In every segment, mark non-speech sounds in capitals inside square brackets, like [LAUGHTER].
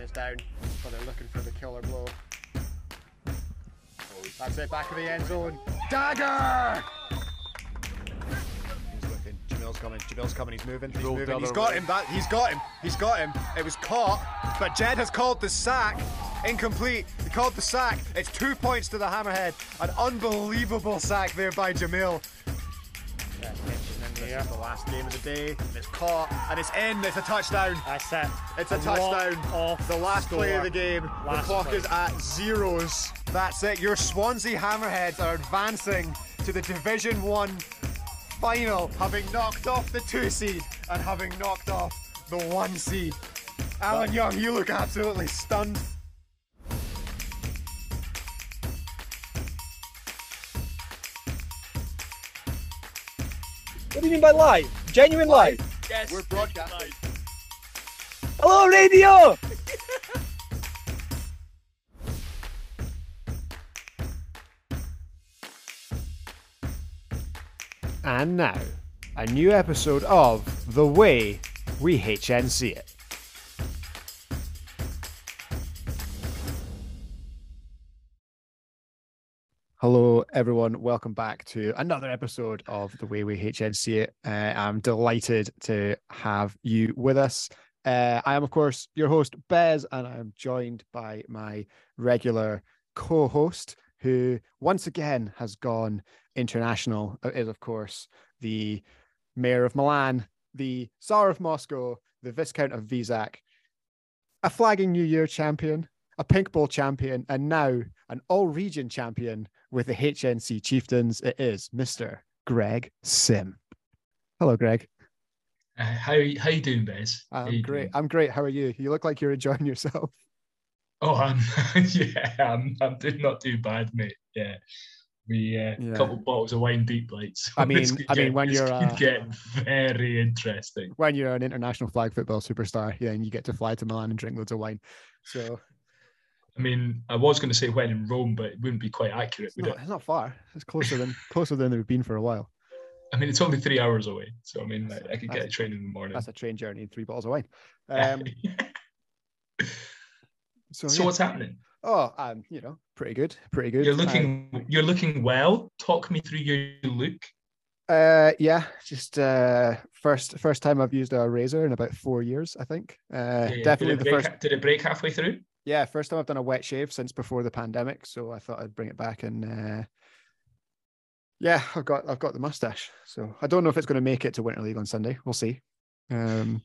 Kane is down, but they're looking for the killer blow. That's it, back of the end zone. Dagger! He's looking. Jamil's coming. Jamil's coming. He's moving. He's Rolled moving. He's got him. That he's got him. He's got him. It was caught, but Jed has called the sack. Incomplete. He called the sack. It's two points to the Hammerhead. An unbelievable sack there by Jamil. Yeah, is the last game of the day. And it's caught and it's in. It's a touchdown. That's it. It's a, lot touchdown. off The last play of the game. the clock play. is at zeros. That's it. Your Swansea Hammerheads are advancing to the Division One final, having knocked off the two seed and having knocked off the one seed. Alan Young, you look absolutely stunned. What do you mean by live? Genuine live? Yes. We're broadcasting. Hello, radio! And now, a new episode of The Way We HNC It. Hello, everyone. Welcome back to another episode of The Way We HNC It. Uh, I'm delighted to have you with us. Uh, I am, of course, your host, Bez, and I am joined by my regular co host, who once again has gone international, uh, is, of course, the mayor of Milan, the Tsar of Moscow, the Viscount of Vizak, a flagging New Year champion, a pink ball champion, and now an all region champion with the HNC Chieftains. It is Mr. Greg Sim. Hello, Greg. Uh, how how you doing, Bez? I'm great. I'm great. How are you? You look like you're enjoying yourself. Oh, I'm [LAUGHS] yeah, I'm I'm doing not too bad, mate. Yeah, we uh, Yeah. a couple bottles of wine deep, like. So I [LAUGHS] mean- I mean, get- when you're, uh, get very interesting. When you're an international flag football superstar, yeah, and you get to fly to Milan and drink loads of wine. So I mean, I was going to say when in Rome, but it wouldn't be quite accurate, it's would not, it? it's not far. It's closer than [LAUGHS] closer than they've been for a while. I mean, it's only three hours away, so I mean, I, I could get a train in the morning. That's a train journey and three bottles of wine. [LAUGHS] Um, so, so yeah. what's happening? Oh, um, you know, pretty good, pretty good. You're looking, you're looking well. Talk me through your look. Uh, yeah, just uh, first first time I've used a razor in about four years, I think. Uh, Yeah, definitely did the break, first. Did it break halfway through? Yeah, first time I've done a wet shave since before the pandemic, so I thought I'd bring it back and. Uh, yeah, I've got I've got the mustache, so I don't know if it's going to make it to Winter League on Sunday. We'll see. Um,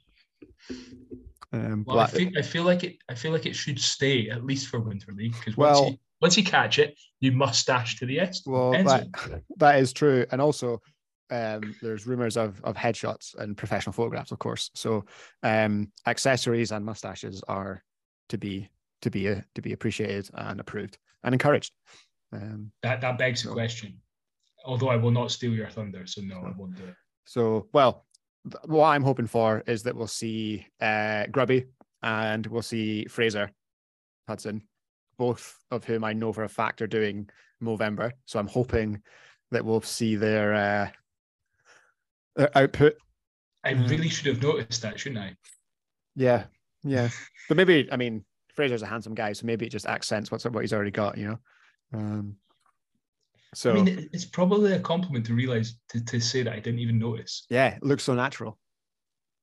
um, Well, I feel, I feel like it. I feel like it should stay at least for Winter League because Well- once you once you catch it, you must dash to the end. Well, that, [LAUGHS] that is true, and also um, there's rumors of of headshots and professional photographs, of course. So um, accessories and mustaches are to be to be uh, to be appreciated and approved and encouraged. Um, that that begs the So- question. Although I will not steal your thunder, so no, I won't do it. so, well, th- what I'm hoping for is that we'll see uh, Grubby and we'll see Fraser Hudson, both of whom I know for a fact are doing Movember. So I'm hoping that we'll see their uh, their output I really should have noticed that, shouldn't I? Yeah, yeah. But maybe I mean Fraser's a handsome guy, so maybe it just accents what's what he's already got, you know. Um, so I mean, it's probably a compliment to realize to, to say that I didn't even notice. yeah, it looks so natural.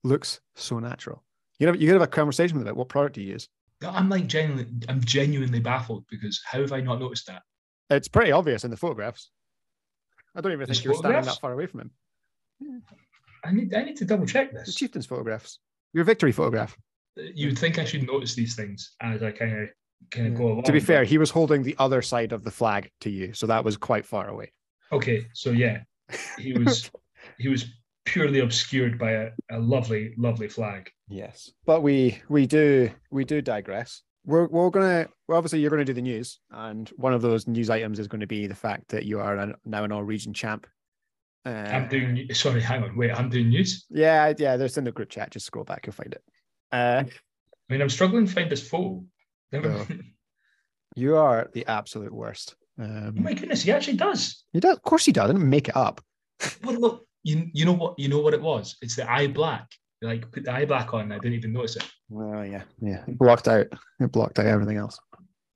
Looks so natural. You know, you could have a conversation with it. What product do you use? I'm like genuinely, I'm genuinely baffled because how have I not noticed that? It's pretty obvious in the photographs. I don't even There's think you're standing that far away from him. I need, I need to double check this. The chieftain's photographs. Your victory photograph. You would think I should notice these things as I kind of, kind of Yeah. go along. To be fair, he was holding the other side of the flag to you, so that was quite far away. Okay, so yeah, he [LAUGHS] was, he was purely obscured by a, a lovely, lovely flag. Yes, but we we do we do digress. We're we're gonna well, obviously you're gonna do the news, and one of those news items is going to be the fact that you are an, now an all region champ. Uh, I'm doing. Sorry, hang on. Wait, I'm doing news. yeah, yeah. There's in the group chat. Just scroll back, you'll find it. Uh, I mean, I'm struggling to find this photo. No. [LAUGHS] you are the absolute worst. oh Um, my goodness, he actually does. he does, of course, he does. I didn't make it up. [LAUGHS] Well, look, you you know what you know what it was. It's the eye black. like put the eye black on. I didn't even notice it. Well, yeah, yeah. It blocked out. It blocked out everything else.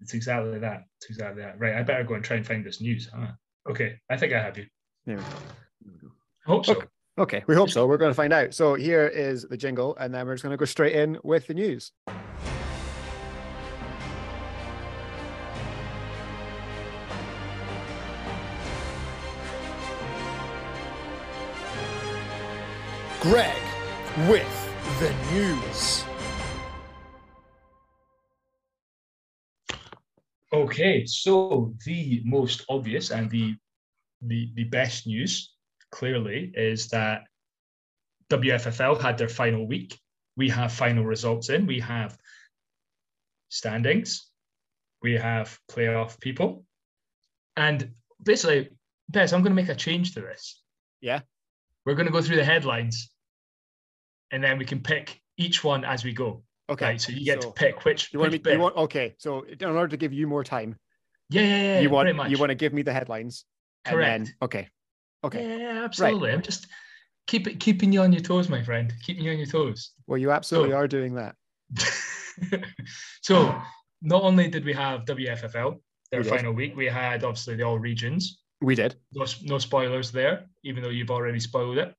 It's exactly that. It's exactly that. Right. I better go and try and find this news. Huh? Okay. I think I have you. There we go. There we go. I hope so. Okay. Okay, we hope so. We're going to find out. So here is the jingle, and then we're just going to go straight in with the news. Greg with the news. Okay, so the most obvious and the the the best news clearly is that WFFL had their final week. We have final results in. We have standings. We have playoff people. And basically, Bez, I'm going to make a change to this. Yeah. We're going to go through the headlines and then we can pick each one as we go. Okay, Right. So you get so to pick which, You want me? which bit. You want? Okay, so in order to give you more time, yeah, yeah, yeah. you want you want to give me the headlines. and Correct. then- okay. Okay. Yeah, absolutely. I'm just keep it keeping you on your toes, my friend. Keeping you on your toes. Well, you absolutely So- are doing that. [LAUGHS] so not only did we have WFFL their We did. final week, we had obviously the all regions. We did. No, no spoilers there, even though you've already spoiled it.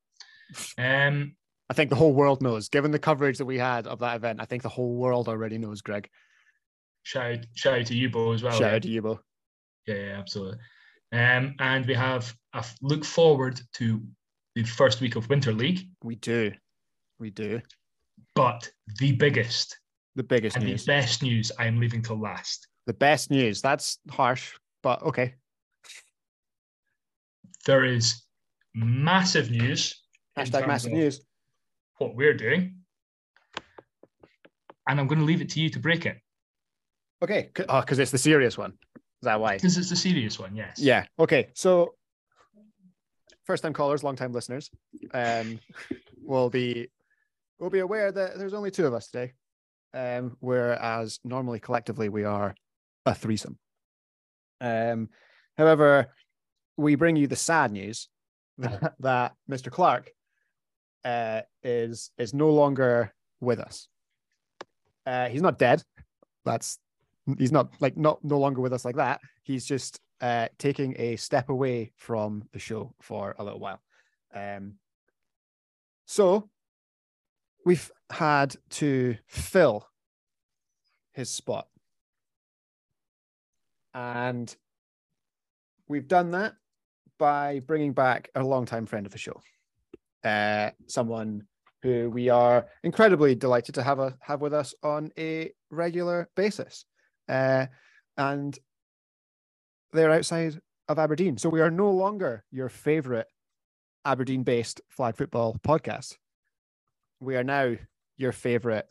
Um, I think the whole world knows. Given the coverage that we had of that event, I think the whole world already knows. Greg, shout out, shout out to you, Bo, as well. shout out to you, Bo. Yeah, yeah, absolutely. Um, and we have f- look forward to the first week of Winter League, We do. We do. but the biggest The biggest and news. the best news I am leaving till last. The best news. That's harsh, but okay. There is massive news. Hashtag massive news. What we're doing. And I'm going to leave it to you to break it Okay. Oh, uh, because it's the serious one. Is that why? because it's the serious one, yes. Yeah. Okay. So, first time callers, long time listeners, um, will be will be aware that there's only two of us today, um, whereas normally collectively we are a threesome. Um, however, we bring you the sad news [LAUGHS] that, that Mr. Clark uh, is is no longer with us. Uh, he's not dead. That's he's not like not no longer with us like that. He's just uh, taking a step away from the show for a little while. Um, so we've had to fill his spot, and we've done that by bringing back a longtime friend of the show, uh, someone who we are incredibly delighted to have a have with us on a regular basis, uh, and they're outside of Aberdeen. So we are no longer your favorite Aberdeen-based flag football podcast. We are now your favorite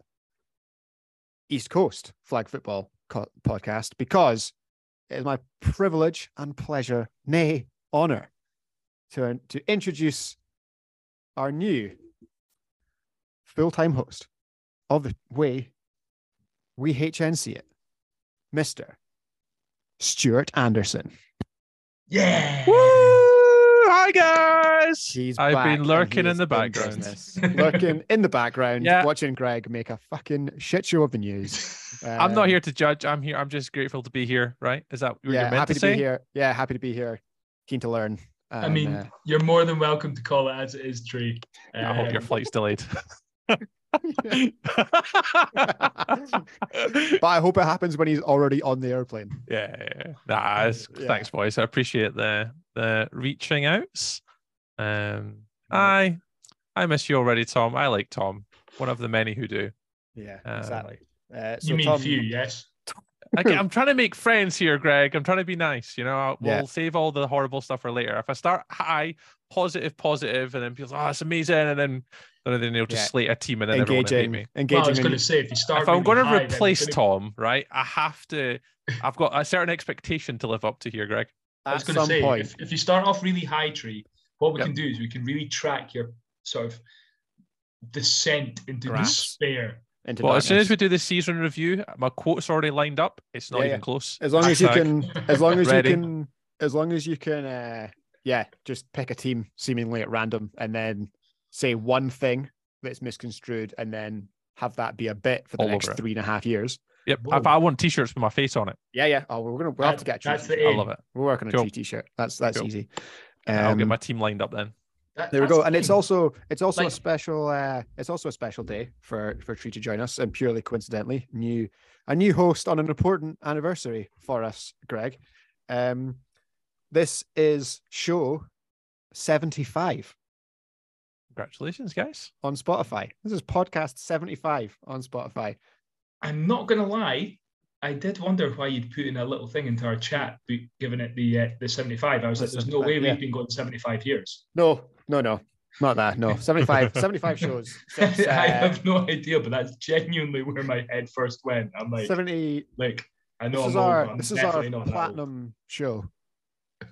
East Coast flag football co- podcast because it is my privilege and pleasure, nay, honor, to to introduce our new full-time host of the way we HNC it, Mister Stuart Anderson. Yeah. Woo! Hi guys. He's I've been lurking in the background. business. [LAUGHS] lurking in the background, Yeah. watching Greg make a fucking shit show of the news. [LAUGHS] I'm not Um, here to judge. I'm here. I'm just grateful to be here. Right? Is that what Yeah, you're meant happy to, to, say? be here. Yeah, happy to be here. Keen to learn. I mean, uh, you're more than welcome to call it as it is, Tree. I hope your Um, flight's delayed. [LAUGHS] but I hope it happens when he's already on the airplane. yeah, yeah, yeah. Nah, Yeah. thanks, boys. I appreciate the the reaching outs. Um, I I miss you already, Tom. I like Tom. One of the many who do. Yeah, Um, exactly. Uh, so you mean Tom- few, yes? Okay, I, am trying to make friends here, Greg. I'm trying to be nice. You know, I'll- Yeah. we'll save all the horrible stuff for later. If I start high, positive, positive, and then people, oh, it's amazing, and then then they'll just Yeah. slate a team, and then everyone will hate engaging, me. engaging. Well, I was going to say if you start, if I'm really going to high, then you're replace gonna- Tom, right, I have to. I've got a certain expectation to live up to here, Greg. I was going to say point. if, if you start off really high, Tree, what we Yep. can do is we can really track your sort of descent into Graphs. despair. into Well, as soon as we do the season review, my quote's already lined up. It's not Yeah, even yeah. close. as long as you can, as long as you can, as long as you can, uh, yeah, just pick a team seemingly at random and then say one thing that's misconstrued and then have that be a bit for the All next three and a half years. Yep. Whoa. I, I want t-shirts with my face on it. Yeah, yeah. Oh, we're gonna we'll have to get a tree That's the t-shirt. I aim. love it. We're working on a Cool. tree t-shirt. That's that's Cool. easy. I'll get Um, my team lined up then. That- there we go. And it's also it's also a special uh it's also a special day for for Tree to join us and purely coincidentally new a new host on an important anniversary for us, Greg. Um this is show 75 Congratulations, guys. on Spotify. This is podcast 75 on Spotify. I'm not gonna lie. I did wonder why you'd put in a little thing into our chat, be- giving it the uh, the 75. I was The like, there's no way yeah. we've been going 75 years. No, no, no. Not that. No. [LAUGHS] 75 75 shows. Since, [LAUGHS] I uh, have no idea, but that's genuinely where my head first went. I'm like, 70 like I know this I'm is old, our I'm this is our definitely not platinum show.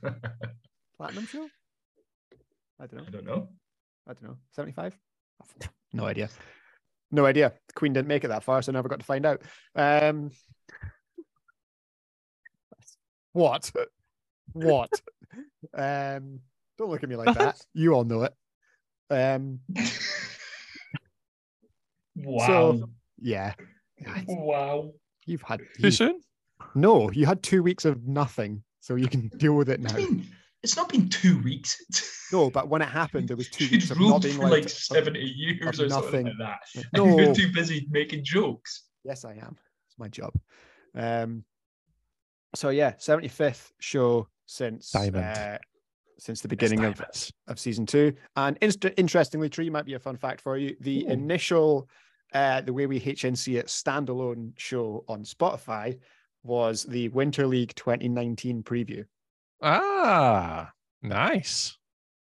[LAUGHS] platinum show? I don't know. I don't know. I don't know. 75? No idea. No idea. The Queen didn't make it that far, so I never got to find out. Um what? What? [LAUGHS] um don't look at me like that. [LAUGHS] You all know it. Um Wow. yeah. wow. You've had Too soon? no, you had two weeks of nothing, so you can deal with it now. Been it's not been two weeks. No, but when it happened, there was two [LAUGHS] You'd weeks of not ruled being for allowed like to- 70 years of or something like that. [LAUGHS] No. And you're too busy making jokes. Yes, I am. It's my job. Um, so yeah, 75th show since uh, since the beginning of, of season two. And inst- interestingly, Tree might be a fun fact for you. The Ooh. initial uh, the way we HNC it standalone show on Spotify was the Winter League 2019 preview. Ah, nice.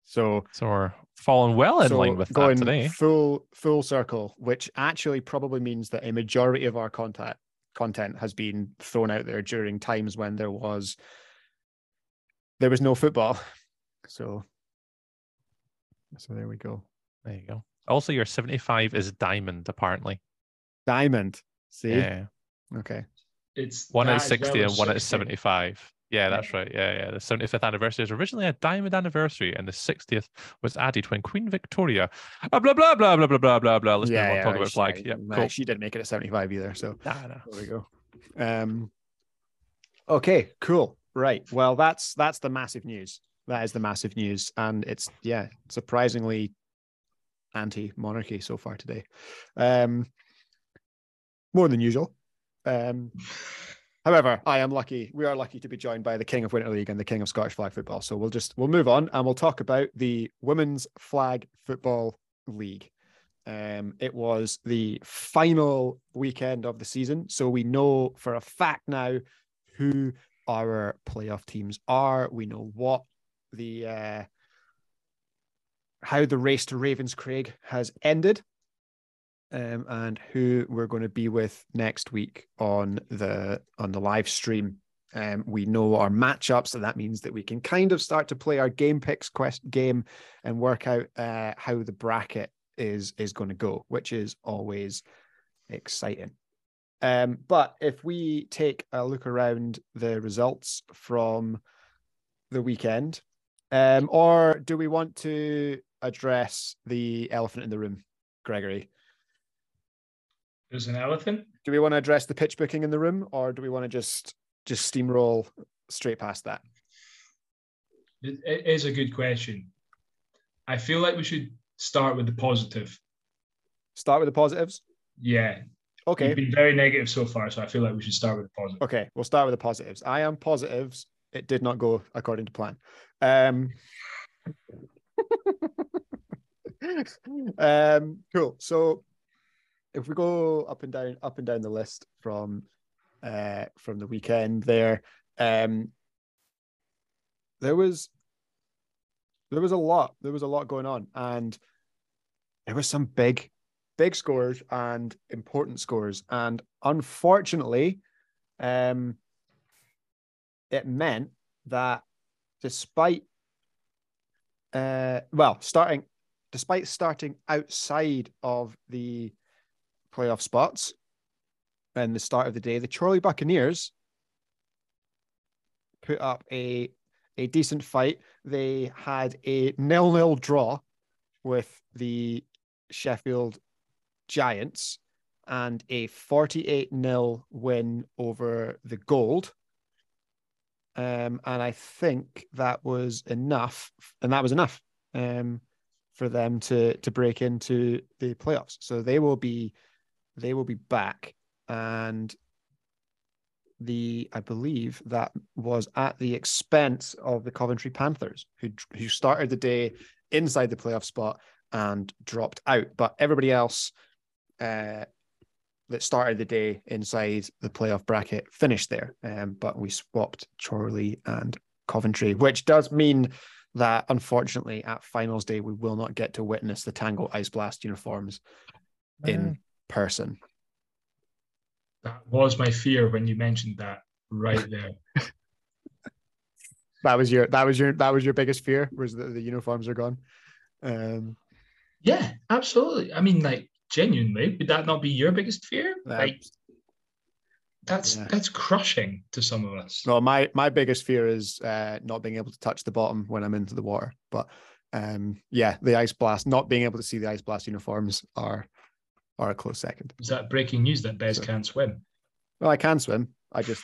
So So we're falling well in so line with that going today. full full circle, which actually probably means that a majority of our content content has been thrown out there during times when there was there was no football. [LAUGHS] So so there we go. There you go. Also, your 75 is diamond, apparently. Diamond. See? Yeah. Okay. It's One that is as 60 and one is 60. Yeah, that's right. Yeah, yeah. The 75th anniversary is originally a diamond anniversary, and the 60th was added when Queen Victoria. Blah blah blah blah blah blah blah blah. blah. Let's yeah, yeah, talk about flag. Yeah, cool. She didn't make it at 75 either. So nah, nah. there we go. Um, okay, cool. Right. Well, that's that's the massive news. That is the massive news, and it's yeah, surprisingly anti-monarchy so far today. Um, more than usual. Um, however, I am lucky. We are lucky to be joined by the King of Winter League and the King of Scottish Flag Football. So we'll just we'll move on and we'll talk about the Women's Flag Football League. Um, it was the final weekend of the season, so we know for a fact now who our playoff teams are. We know what the uh, how the race to Ravenscraig has ended, um, and who we're going to be with next week on the on the live stream. Um, we know our matchups, so that means that we can kind of start to play our game picks quest game and work out uh, how the bracket is is going to go, which is always exciting. Um, but if we take a look around the results from the weekend, um, or do we want to address the elephant in the room, Gregory? There's an elephant. Do we want to address the pitch booking in the room, or do we want to just just steamroll straight past that? It, is a good question. I feel like we should start with the positive. Start with the positives. Yeah. Okay. You've been very negative so far, so I feel like we should start with the positive. Okay, we'll start with the positives. I am positives. It did not go according to plan. Um, [LAUGHS] um, cool. So if we go up and down, up and down the list from uh from the weekend there, um there was there was a lot. There was a lot going on, and there was some big, big scores and important scores. And unfortunately, um, it meant that despite, uh, well, starting, despite starting outside of the playoff spots and the start of the day, the Chorley Buccaneers put up a a decent fight. They had a nil-nil draw with the Sheffield Giants and a 48 0 win over the Gold. Um, and I think that was enough, and that was enough um, for them to to break into the playoffs. So they will be they will be back, and the I believe that was at the expense of the Coventry Panthers, who who started the day inside the playoff spot and dropped out. But everybody else uh, that started the day inside the playoff bracket finished there. Um, but we swapped Chorley and Coventry, which does mean that unfortunately at finals day we will not get to witness the Tango Ice Blast uniforms in person. That was my fear when you mentioned that right there. [LAUGHS] that was your that was your that was your biggest fear was that the uniforms are gone. Um, yeah, absolutely. I mean, like genuinely, would that not be your biggest fear? like that's yeah. that's crushing to some of us. No, my my biggest fear is uh, not being able to touch the bottom when I'm into the water. But um, yeah, the ice blast, not being able to see the ice blast uniforms are are a close second. Is that breaking news that Bez so, can't swim? Well, I can swim. I just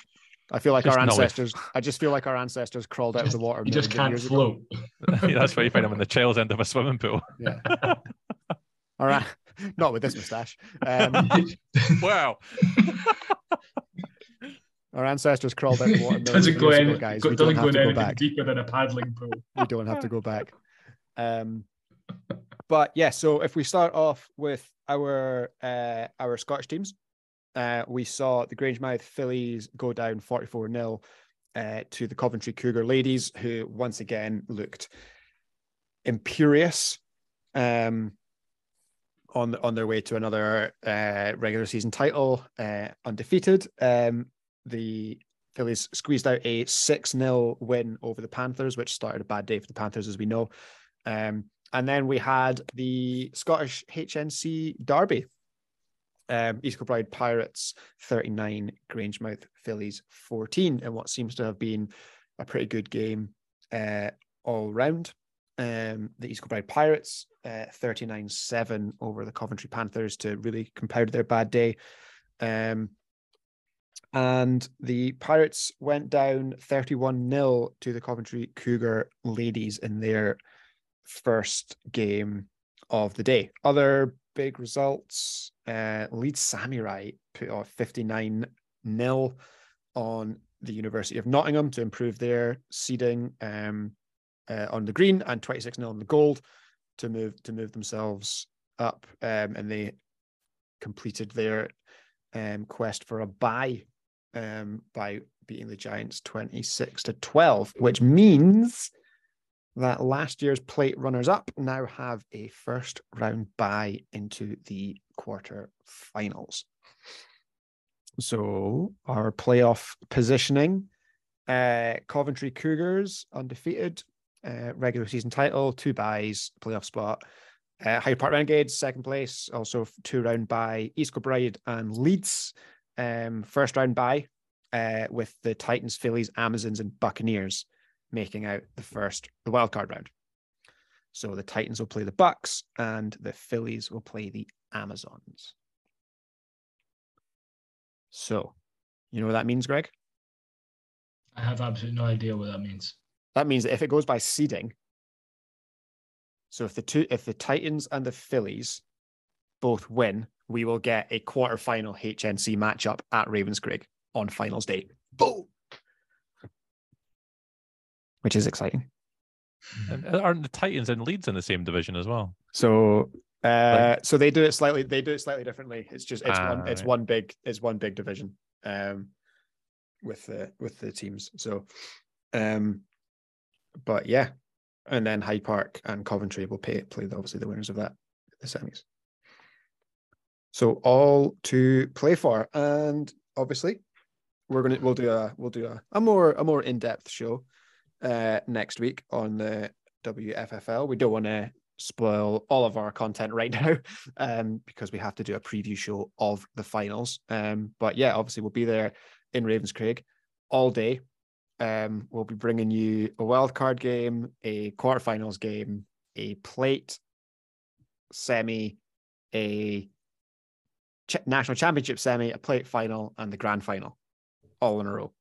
I feel like just our ancestors. I just feel like our ancestors crawled out just, of the water. You just can't float. [LAUGHS] [LAUGHS] That's why you find them in the child's end of a swimming pool. [LAUGHS] Yeah. All right. Not with this moustache. Um, wow. Our ancestors crawled out of the water. Doesn't go any, guys. Go, doesn't go, go back. deeper than a paddling pool. we don't have to go back. Um, but yeah, so if we start off with our uh, our Scottish teams, uh, we saw the Grangemouth Phillies go down 44 0 uh, to the Coventry Cougar ladies, who once again looked imperious. Um, on on their way to another uh, regular season title, uh, undefeated. Um, the Phillies squeezed out a 6 0 win over the Panthers, which started a bad day for the Panthers, as we know. Um, and then we had the Scottish HNC Derby. Um, East Kilbride Pirates 39, Grangemouth Phillies 14, and what seems to have been a pretty good game uh, all round. Um, the East Kilbride Pirates 39 uh, 7 over the Coventry Panthers to really compound their bad day. Um, and the Pirates went down 31 0 to the Coventry Cougar ladies in their first game of the day. Other big results uh, Leeds Samurai put off 59 0 on the University of Nottingham to improve their seeding um, uh, on the green and 26 0 on the gold to move to move themselves up, um, and they completed their um, quest for a bye um, by beating the Giants twenty six to twelve, which means that last year's plate runners up now have a first round bye into the quarter finals. So our playoff positioning, uh, Coventry Cougars undefeated, uh, regular season title, two buys, playoff spot. Uh, Hyde Park Renegades, second place, also two round by East Kilbride and Leeds. Um, first round by uh, with the Titans, Phillies, Amazons, and Buccaneers making out the first, the wild card round. So the Titans will play the Bucks and the Phillies will play the Amazons. So, you know what that means, Greg? I have absolutely no idea what that means. That means that if it goes by seeding, so if the two, if the Titans and the Phillies both win, we will get a quarterfinal HNC matchup at Ravenscraig on finals day. Boom. Which is exciting. And aren't the Titans and Leeds in the same division as well? So uh, so they do it slightly. They do it slightly differently. It's just it's ah, one. Right. One big. It's one big division. Um, with the with the teams. So, um, but yeah, and then Hyde Park and Coventry will pay, play obviously the winners of that the semis. So all to play for, and obviously we're gonna we'll do a we'll do a, a more a more in depth show uh, next week on the WFFL. We don't want to spoil all of our content right [LAUGHS] now um, because we have to do a preview show of the finals. Um, but yeah, obviously we'll be there in Ravenscraig all day um, we'll be bringing you a wild card game, a quarterfinals game, a plate, semi, a ch- national championship semi, a plate final, and the grand final, all in a row.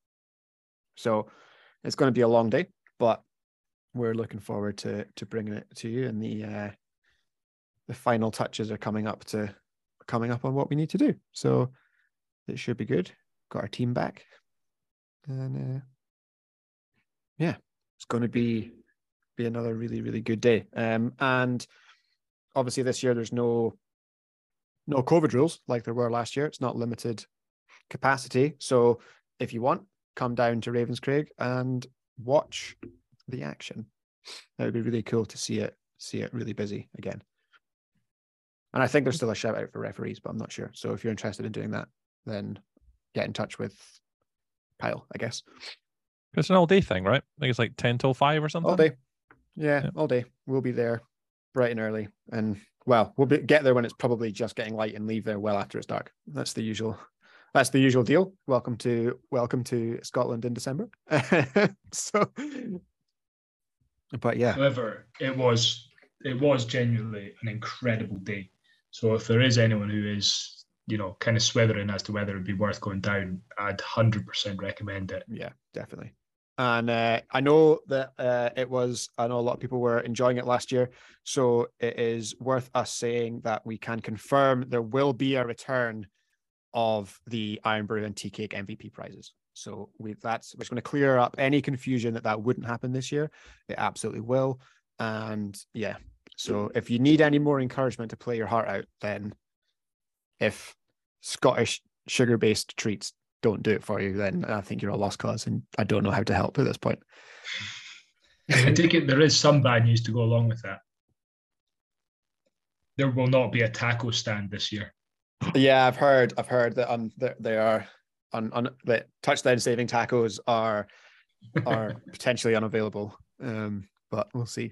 So it's going to be a long day, but we're looking forward to to bringing it to you. And the uh, the final touches are coming up to coming up on what we need to do. So it should be good. Got our team back, and uh, yeah, it's going to be be another really really good day. Um, and obviously this year there's no no COVID rules like there were last year. It's not limited capacity. So if you want, come down to Ravenscraig and watch the action. That would be really cool to see it see it really busy again. And I think there's still a shout out for referees, but I'm not sure. So if you're interested in doing that, then get in touch with Kyle, I guess. It's an all day thing, right? I think it's like 10 till 5 or something. All day. Yeah, Yeah. all day. We'll be there bright and early. And well, we'll be, get there when it's probably just getting light and leave there well after it's dark. That's the usual. That's the usual deal. Welcome to welcome to Scotland in December. [LAUGHS] so, but yeah, However, it was it was genuinely an incredible day. So if there is anyone who is, you know, kind of swithering as to whether it'd be worth going down, I'd hundred percent recommend it. yeah, definitely. And uh, I know that uh, it was. I know a lot of people were enjoying it last year, so it is worth us saying that we can confirm there will be a return of the Irn-Bru and Tea Cake MVP prizes. So we that's we're just going to clear up any confusion that that wouldn't happen this year. It absolutely will. And yeah, so if you need any more encouragement to play your heart out, then if Scottish sugar-based treats don't do it for you, then I think you're a lost cause, and I don't know how to help at this point. I take it there is some bad news to go along with that. There will not be a taco stand this year. Yeah, I've heard. I've heard that on they, they are on on that touchdown saving tacos are are [LAUGHS] potentially unavailable. Um, but we'll see.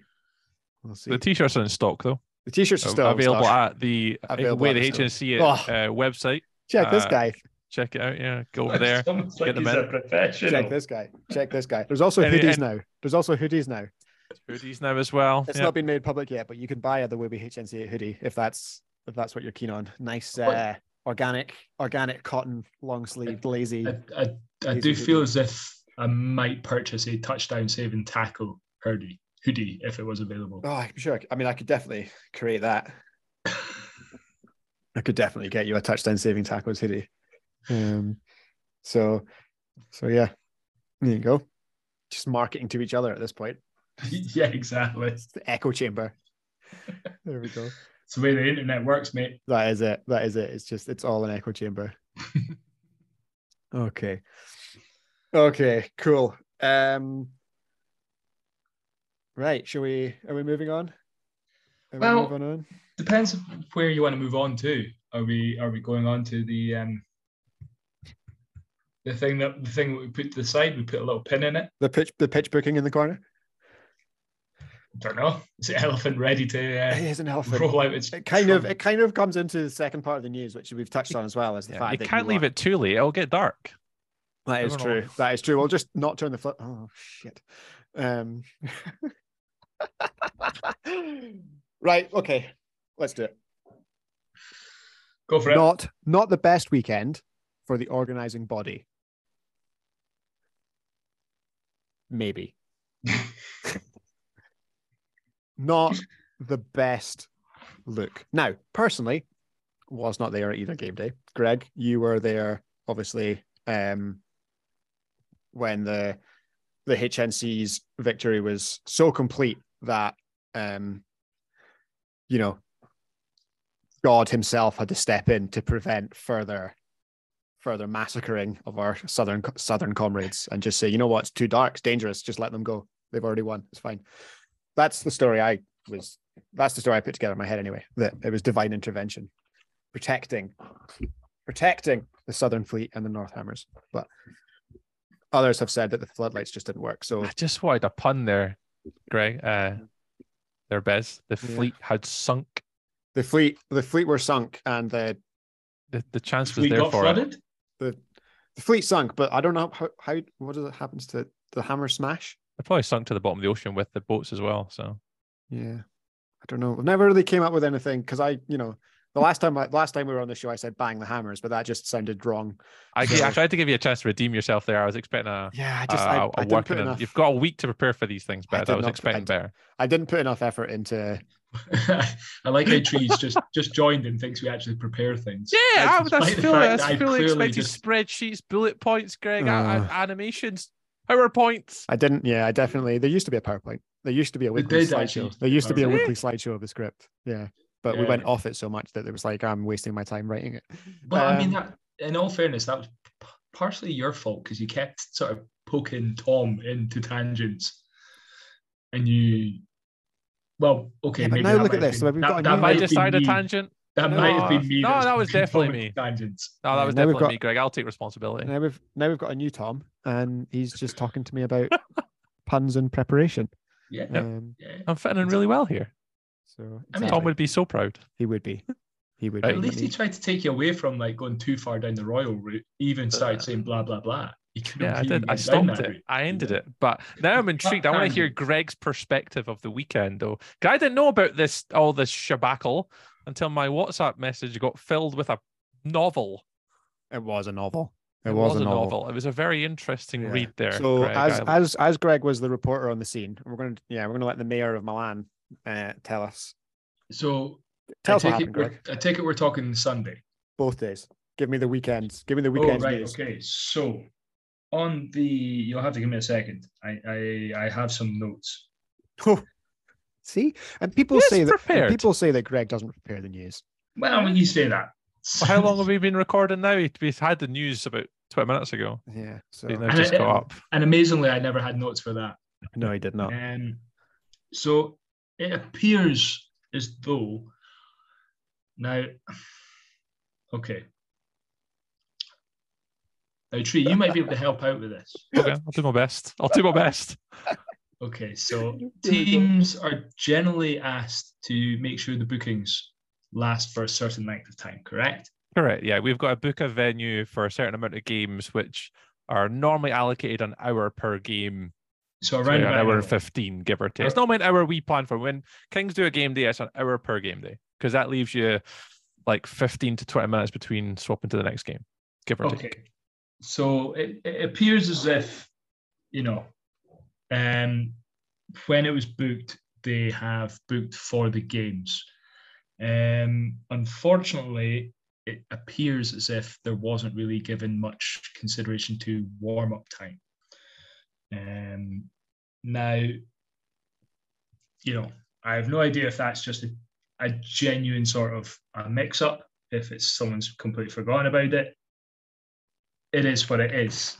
We'll see. The t shirts are in stock, though. The t-shirts are still available stock. at the Available way the the. HNC Oh. uh, website. Check this uh, guy. Check it out. Yeah, go over [LAUGHS] there. Sounds get like them he's in. a professional. Check this guy. Check this guy. There's also And- hoodies and- now. There's also hoodies now. Hoodies now as well. It's yeah. not been made public yet, but you can buy a the Webby HNC hoodie if that's if that's what you're keen on. Nice uh, organic organic cotton long sleeved lazy. I, I, I Easy do to feel as if I might purchase a touchdown saving tackle hoodie hoodie if it was available. Oh, I'm sure. I mean, I could definitely create that. I could definitely get you a touchdown saving tackles hoodie. Um, so, so yeah, there you go. Just marketing to each other at this point. [LAUGHS] yeah, exactly. It's the echo chamber. [LAUGHS] There we go. It's the way the internet works, mate. That is it. That is it. It's just it's all an echo chamber. [LAUGHS] okay. Okay, cool. Um right, shall we are we moving on? Are Well- we moving on? Depends where you want to move on to. Are we are we going on to the um the thing that the thing that we put to the side, we put a little pin in it. The pitch the pitch booking in the corner? Don't know. [LAUGHS] Is the elephant ready to It uh, is an elephant. roll out its It kind of it kind of comes into the second part of the news, which we've touched on as well as the Yeah, fact you that can't leave are- it too late. It'll get dark. That is I don't know. true. That is true. We'll just not turn the flip. Oh shit. Um [LAUGHS] right, okay. Let's do it. Go for it. Not not the best weekend for the organizing body. Maybe. [LAUGHS] not the best look. Now, personally, was not there at either game day. Greg, you were there, obviously, um, when the the HNC's victory was so complete that um, you know God himself had to step in to prevent further further massacring of our southern southern comrades and just say, you know what, it's too dark, it's dangerous, just let them go. They've already won. It's fine. That's the story I was that's the story I put together in my head anyway. That it was divine intervention, protecting protecting the Southern Fleet and the North Hammers. But others have said that the floodlights just didn't work. So I just wanted a pun there, Greg. Uh, there, Bez. The Yeah. fleet had sunk. the fleet the fleet were sunk and the The, the chance was there got for it. the the fleet sunk, but I don't know how, how what does it happens to the hammer smash? They probably sunk to the bottom of the ocean with the boats as well. So Yeah. I don't know. Never really came up with anything because I, you know, The last time, I, last time we were on the show, I said bang the hammers, but that just sounded wrong. I, So- I tried to give you a chance to redeem yourself there. I was expecting a, Yeah, I just I, a I didn't working. put in- enough. You've got a week to prepare for these things, but did I, was not- expecting I- better. I didn't put enough effort into. [LAUGHS] I like how Trees just just joined and thinks we actually prepare things. Yeah, I, that's despite the fully, fact that's I fully clearly expected just- spreadsheets, bullet points, Greg, a- a- Uh. animations, PowerPoints. I didn't. Yeah, I definitely. There used to be a PowerPoint. There used to be a weekly did slideshow. actually There used to be a Really? weekly slideshow of the script. Yeah, but we went off it so much that it was like I'm wasting my time writing it. But I mean, Um, that, in all fairness, that was partially your fault because you kept sort of poking Tom into tangents, and you. Well, okay, Yeah, but maybe now look at this, been- we've that- got a new- Have might I have been decided a tangent? That No, might have been me. no, that's that was definitely me. into Tangents. No, that was now definitely got- me, Greg. I'll take responsibility. Now we've now we've got a new Tom, and he's just talking to me about [LAUGHS] puns and preparation. Yeah, Um, yeah. I'm fitting in really well here. so I mean, exactly. Tom would be so proud. he would be. He would. Right. be. At least he tried to take you away from like going too far down the royal route. He even started Uh, saying blah blah blah. Yeah, I even did. I stopped it. route. I ended Yeah. it. But now I'm intrigued. I want to hear. Greg's perspective of the weekend, though. 'Cause I didn't know about this all this shabackle until my WhatsApp message got filled with a novel. It was a novel. It, was, a novel. It was a very interesting Yeah. read there. So Greg. as I- as as Greg was the reporter on the scene, we're going to yeah we're going to let the mayor of Milan uh, tell us. So Tell I us what take, it happened, we're, Greg. I take it we're talking Sunday. Both days. Give me the weekends. Give me the weekends. Oh weekends right, news. okay. So on the you'll have to give me a second. I I, I have some notes. [LAUGHS] See, and people Yes, say that people say that Greg doesn't prepare the news. Well, when you say that. Well, How long have we been recording now? We had the news about 20 minutes ago. Yeah. So He's now And just it- got up. And amazingly, I never had notes for that. no, I did not. Um, so it appears as though now, okay. Now, Tree, you might be able to help out with this. Okay, I'll do my best. I'll do my best. [LAUGHS] Okay, [LAUGHS] so teams are generally asked to make sure the bookings last for a certain length of time, correct? Correct. Yeah, we've got to book a venue for a certain amount of games, which are normally allocated an hour per game. So So around an about hour and 15, give or take. It's not an hour we plan for. When Kings do a game day, it's an hour per game day because that leaves you like 15 to 20 minutes between swapping to the next game, give or Okay. take. So it, it appears as if, you know, um, when it was booked, they have booked for the games. Um, unfortunately, it appears as if there wasn't really given much consideration to warm up time. Um, now, you know, I have no idea if that's just a, a genuine sort of a mix up, if it's someone's completely forgotten about it it is what it is.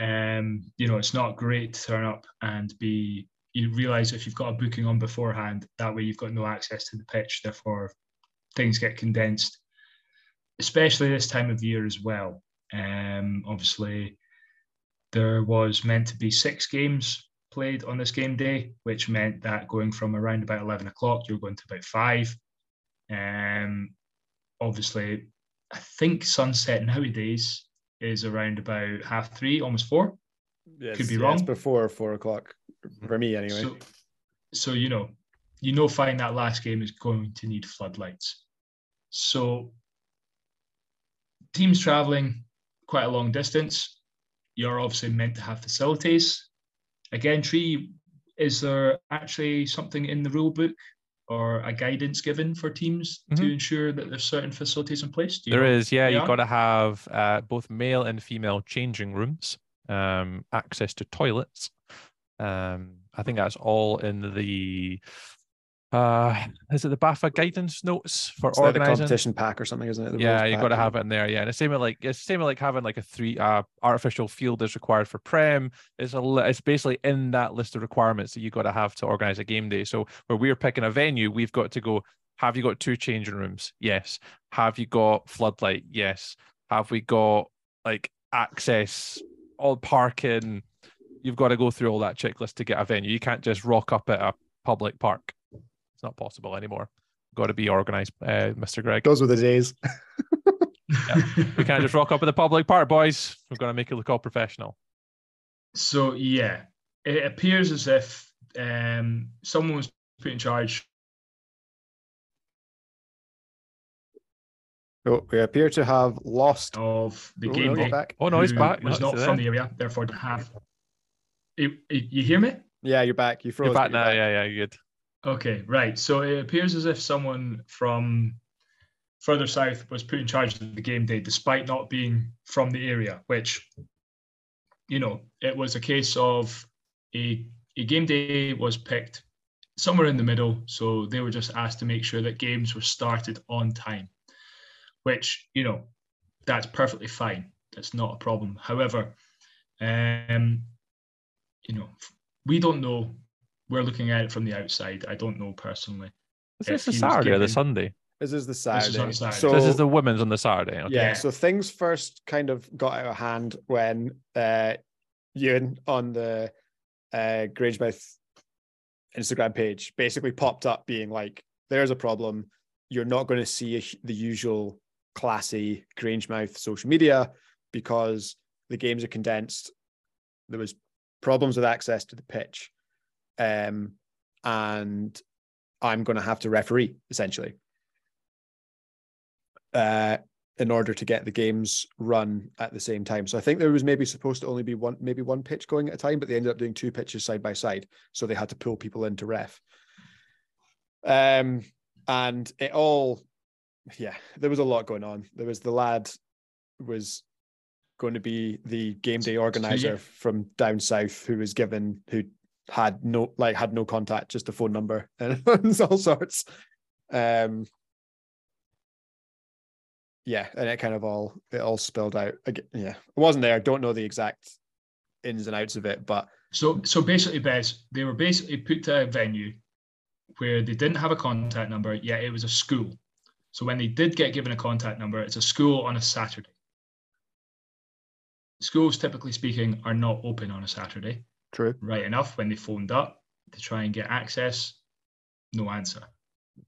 Um, you know, it's not great to turn up and be. You realize if you've got a booking on beforehand, that way you've got no access to the pitch. Therefore, things get condensed, especially this time of year as well. Um, obviously, there was meant to be six games played on this game day, which meant that going from around about eleven o'clock, you're going to about five. Um, obviously, I think sunset nowadays is around about half three, almost four. Could be It's wrong. before four o'clock for me anyway. So, so you know, you know, fine that last game is going to need floodlights. So, teams traveling quite a long distance, you're obviously meant to have facilities. Again, Tree, is there actually something in the rule book or a guidance given for teams to Mhm. ensure that there's certain facilities in place? Do you There is, yeah, you've got to have uh, both male and female changing rooms, um, access to toilets. Um, I think that's all in the uh is it the BAFA guidance notes for It's like the competition pack or something, isn't it? The yeah, you've got to have it in there. Yeah, and the same with like it's the same with like having like a three uh artificial field is required for prem. It's a it's basically in that list of requirements that you've got to have to organize a game day. So where we're picking a venue, we've got to go. Have you got two changing rooms? Yes. Have you got floodlight? Yes. Have we got like access, all parking? You've got to go through all that checklist to get a venue. You can't just rock up at a public park. It's not possible anymore. Got to be organized, uh, Mr. Greg. Those were the days. [LAUGHS] We can't just rock up at the public park, boys. We've got to make it look all professional. So yeah, it appears as if um, someone was put in charge Oh, we appear to have lost. of the Oh, game no, back. Oh no, he's back. was No, not from there. the area, therefore to have. You, you hear me? Yeah, you're back. You froze. You're back but now. Yeah, yeah, you're good. Okay, right. So it appears as if someone from further south was put in charge of the game day, despite not being from the area. Which, you know, it was a case of a a game day was picked somewhere in the middle, so they were just asked to make sure that games were started on time. Which you know, that's perfectly fine. That's not a problem. However, um, you know, we don't know we're looking at it from the outside. I don't know personally. Is this the he was Saturday or the Sunday? This is the is Saturday. on Saturday. So So this is the women's on the Saturday. Okay. yeah, Yeah. So things first kind of got out of hand when uh, Ewan on the uh, Grangemouth Instagram page basically popped up being like, "There's a problem. You're not going to see a, the usual classy Grangemouth social media because the games are condensed. There was problems with access to the pitch, um, and I'm going to have to referee essentially." uh, in order to get the games run at the same time. So I think there was maybe supposed to only be one, maybe one pitch going at a time, but they ended up doing two pitches side by side. So they had to pull people in to ref. Um, and it all, yeah, there was a lot going on. There was the lad was going to be the game day organizer yeah. from down south who was given who had no like had no contact, just a phone number [LAUGHS] and all sorts. Um, yeah, and it kind of all it all spilled out. Yeah, I wasn't there. I don't know the exact ins and outs of it, but So so basically, Bez, they were basically put to a venue where they didn't have a contact number, yet it was a school. So when they did get given a contact number, it's a school on a Saturday. Schools, typically speaking, are not open on a Saturday. True. Right enough, when they phoned up to try and get access, no answer.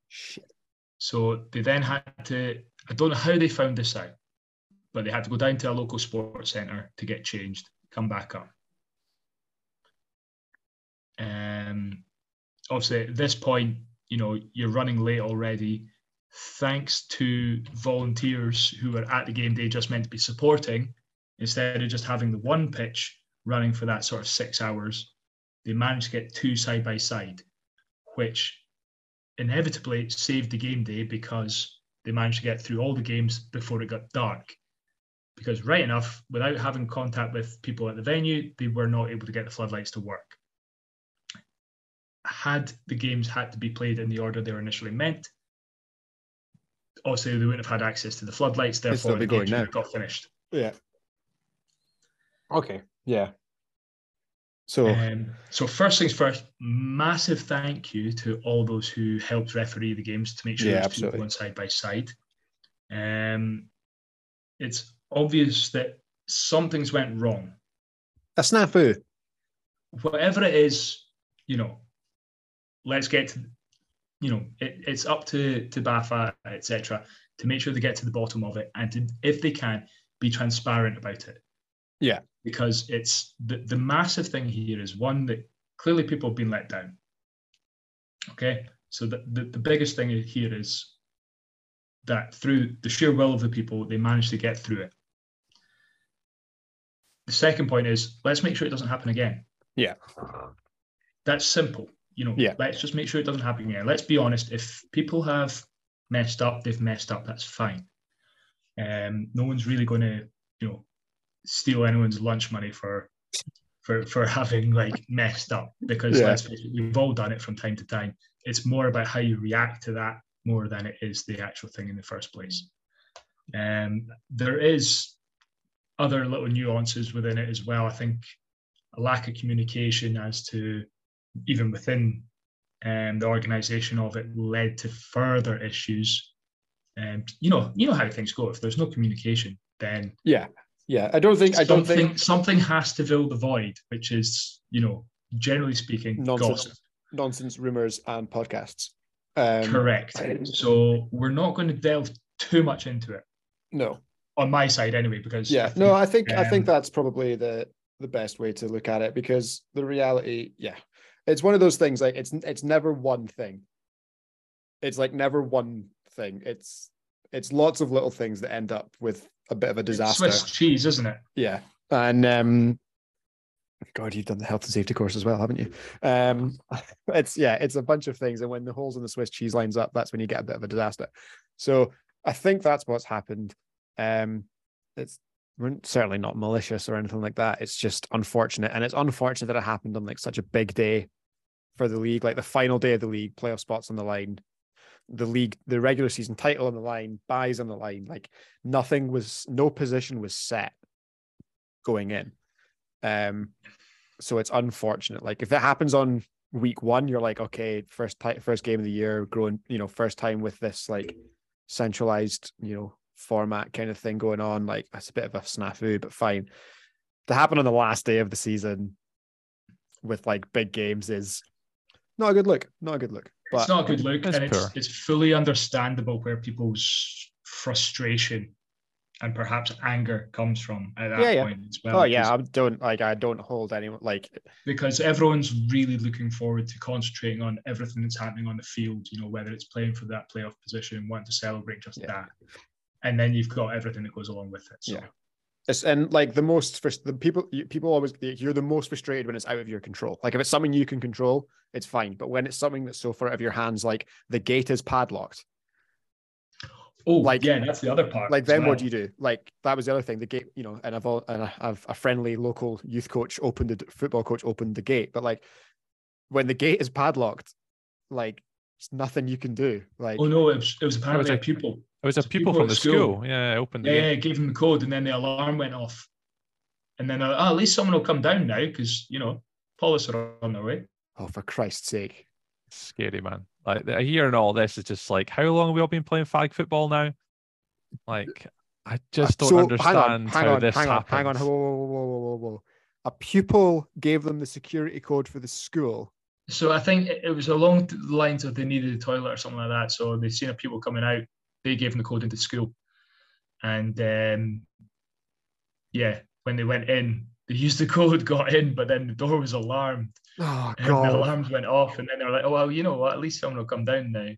Shit. So they then had to, I don't know how they found this out, but they had to go down to a local sports centre to get changed, come back up. Um, obviously, at this point, you know, you're running late already. Thanks to volunteers who were at the game day just meant to be supporting, instead of just having the one pitch running for that sort of six hours, they managed to get two side by side, which inevitably saved the game day because they managed to get through all the games before it got dark. Because right enough, without having contact with people at the venue, they were not able to get the floodlights to work. Had the games had to be played in the order they were initially meant, obviously they wouldn't have had access to the floodlights, therefore the game games now. would have got finished. Yeah. Okay. Yeah. So Um, so first things first, massive thank you to all those who helped referee the games to make sure Yeah, absolutely. going side by side. Um, it's obvious that something's went wrong. a snafu. Whatever it is, you know, let's get to, you know, it, it's up to to BAFA, etc., to make sure they get to the bottom of it and to, if they can, be transparent about it. Yeah. Because it's the, the massive thing here is one that clearly people have been let down. Okay. So the, the, the biggest thing here is that through the sheer will of the people, they managed to get through it. The second point is let's make sure it doesn't happen again. Yeah. That's simple. You know, Yeah. let's just make sure it doesn't happen again. Let's be honest. If people have messed up, they've messed up. That's fine. Um, no one's really going to, you know, steal anyone's lunch money for for for having like messed up because Yeah. let's face it, we've all done it from time to time. It's more about how you react to that more than it is the actual thing in the first place. Um, there is other little nuances within it as well. I think a lack of communication as to even within um, the organisation of it led to further issues. And you know, you know how things go. If there's no communication, then Yeah. Yeah. I don't think I don't something think something has to fill the void, which is you know, generally speaking, Nonsense. gossip. nonsense rumors and podcasts. Um Correct. So we're not going to delve too much into it no. on my side, anyway, because I Yeah. think, No, I think I think um, that's probably the the best way to look at it because the reality, yeah. It's one of those things like it's it's never one thing. It's like never one thing. It's it's lots of little things that end up with a bit of a disaster. Swiss cheese, isn't it? Yeah. And um God, you've done the health and safety course as well, haven't you? Um [LAUGHS] it's yeah, it's a bunch of things. And when the holes in the Swiss cheese lines up, that's when you get a bit of a disaster. So I think that's what's happened. Um it's we're certainly not malicious or anything like that. It's just unfortunate. And it's unfortunate that it happened on like such a big day for the league, like the final day of the league, playoff spots on the line, the league, the regular season title on the line, buys on the line. Like nothing was, no position was set going in. Um, so it's unfortunate. Like if it happens on week one, you're like, okay, first ti- first game of the year, growing, you know, first time with this like centralized, you know, format kind of thing going on. Like that's a bit of a snafu, but fine. To happen on the last day of the season with like big games is not a good look. Not a good look. But it's not a good look, It's and it's poor. it's fully understandable where people's frustration and perhaps anger comes from at that Yeah, yeah. point as well. oh yeah, I don't like I don't hold anyone like because everyone's really looking forward to concentrating on everything that's happening on the field. You know, whether it's playing for that playoff position, wanting to celebrate just Yeah. that, and then you've got everything that goes along with it. So Yeah. It's, and like the most frus- the people people always you're the most frustrated when it's out of your control. Like if it's something you can control, it's fine. But when it's something that's so far out of your hands, like the gate is padlocked, oh, like- yeah, that's the other part. like as then what do you do? Like that was the other thing. The gate, you know, and I've all, and I have a friendly local youth coach opened the football coach opened the gate, but like when the gate is padlocked, like it's nothing you can do. Like Oh no, it was, it was apparently a- a pupil. It was a pupil from the school- school. Yeah, I opened Yeah, the yeah, gave him the code, and then the alarm went off. And then, uh, oh, at least someone will come down now because you know police are on their way. oh, for Christ's sake. scary man. Like the- hearing all this is just like, how long have we all been playing flag football now? Like, I just don't So, understand hang on, hang how on, this hang on, happens. hang on, whoa, whoa, whoa, whoa, whoa, whoa. A pupil gave them the security code for the school. So I think it it was along the lines of they needed a toilet or something like that. So they seen a people coming out. They gave them the code into school, and um, yeah, when they went in, they used the [LAUGHS] code, got in, but then the door was alarmed, Oh and the alarms went off, and then they were like, "Oh well, you know what? At least someone will come down now."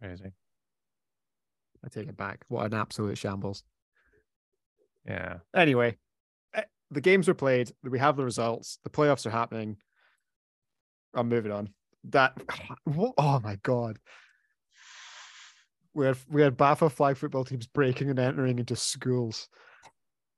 Crazy. I take it back. What an absolute shambles. Yeah. Anyway, eh, the games were played. We have the results. The playoffs are happening. I'm moving on. That [SIGHS] what, oh my god. We had we had BAFA flag football teams breaking and entering into schools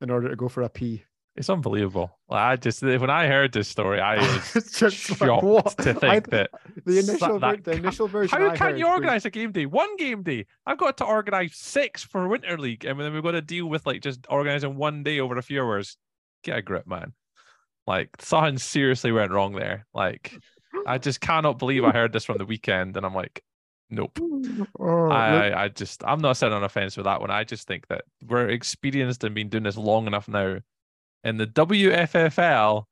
in order to go for a pee. It's unbelievable. I just when I heard this story, I [LAUGHS] was just shocked what? to I- think that the initial that the initial version. How I can you was- organize a game day? One game day. I've got to organize six for Winter League, and then we've got to deal with like just organizing one day over a few hours. Get a grip, man. Like something seriously went wrong there. Like I just cannot believe I heard this from the weekend, and I'm like, nope. Oh, I, I I just I'm not sitting on a fence with that one. I just think that we're experienced and been doing this long enough now. In the WFFL,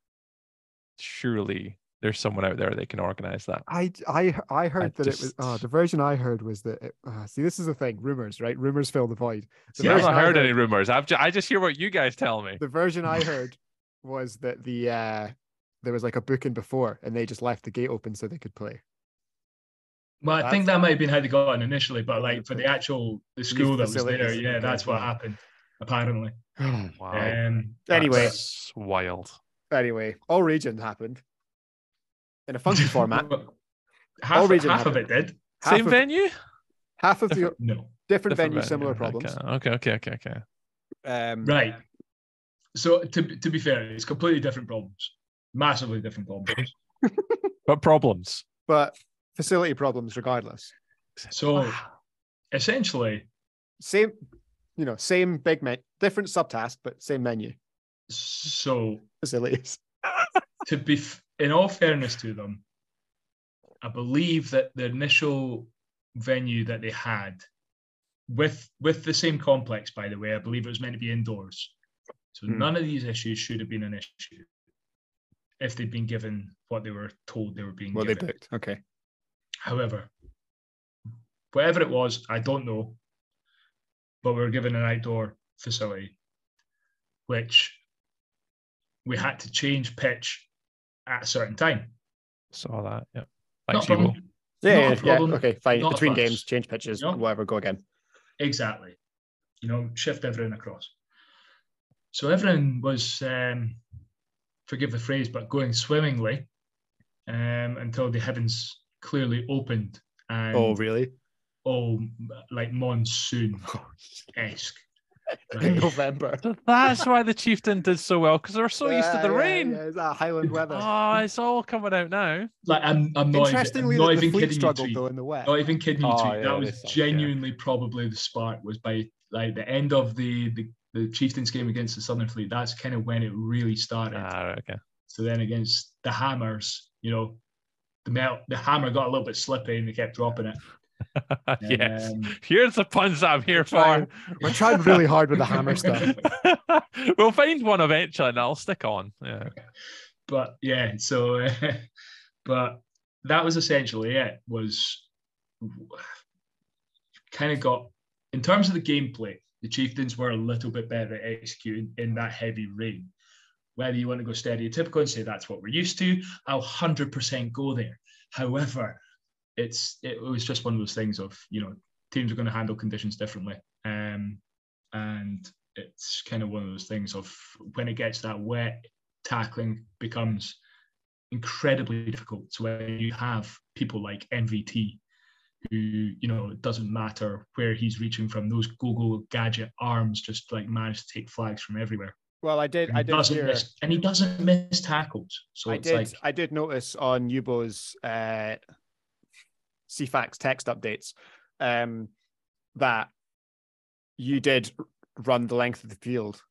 surely there's someone out there that can organize that. I I I heard that it was oh the version I heard was that it, uh, see this is the thing rumors right rumors fill the void the I've not I heard any rumors. I've ju- I just hear what you guys tell me. the version I [LAUGHS] heard was that the uh there was like a booking before and they just left the gate open so they could play Well, I think that might have been how they got in initially, but like for the actual the school that was there, yeah, okay, that's what happened apparently. Wow. Um, Anyway. that's- That's wild. anyway all region happened in a funky [LAUGHS] format half, All region half of happened. it did. half Same of, venue? half of the No, different, Different venue venue, similar okay, problems Okay, okay, okay, okay. um right. So to to be fair, it's completely different problems, massively different problems. [LAUGHS] But problems. but facility problems regardless So essentially, same you know same big men different subtask but same menu so facilities [LAUGHS] to be f- in all fairness to them, I believe that the initial venue that they had with with the same complex, by the way, I believe it was meant to be indoors. So Hmm. none of these issues should have been an issue if they'd been given what they were told they were being well they given. booked okay However, whatever it was, I don't know. But we were given an outdoor facility, which we had to change pitch at a certain time. Saw that. Yeah. Not Thanks, a you will. problem. Yeah, Not a yeah, yeah, okay, fine. not Between games, change pitches, You know? whatever, go again. Exactly. You know, shift everything across. So everything was, um, forgive the phrase, but going swimmingly um, until the heavens clearly opened and oh, really? oh, like monsoon esque. [LAUGHS] In November. That's why the chieftain did so well because they're so used to the yeah, rain. Yeah, is that Highland weather? Oh, it's all coming out now. Like I'm, I'm not even, Interestingly, I'm not the even fleet kidding struggled Tweet. though in the wet. Not even kidding you. Oh, Tweet. yeah, that was suck, yeah. genuinely probably the spark. Was by like the end of the the, the chieftains game against the Southern Fleet. That's kind of when it really started. Ah, okay. So then against the hammers, you know, the melt, the hammer got a little bit slippy and they kept dropping it. [LAUGHS] yes. Um, Here's the puns that I'm here trying- for. We're trying really hard with the hammer [LAUGHS] stuff. [LAUGHS] we'll find one eventually and I'll stick on. Yeah. but yeah, so but that was essentially it. Was kind of got in terms of the gameplay, the chieftains were a little bit better at executing in that heavy rain. Whether you want to go stereotypical and say that's what we're used to, I'll hundred percent go there. However, it's it was just one of those things of you know teams are going to handle conditions differently, um, and it's kind of one of those things of when it gets that wet, tackling becomes incredibly difficult. So when you have people like MVT, who you know it doesn't matter where he's reaching from, those Go Go Gadget arms just like manage to take flags from everywhere. Well, I did. And I did doesn't hear. miss, and he doesn't miss tackles. So I it's did. like I did notice on Yubo's uh, CFAX text updates um, that you did run the length of the field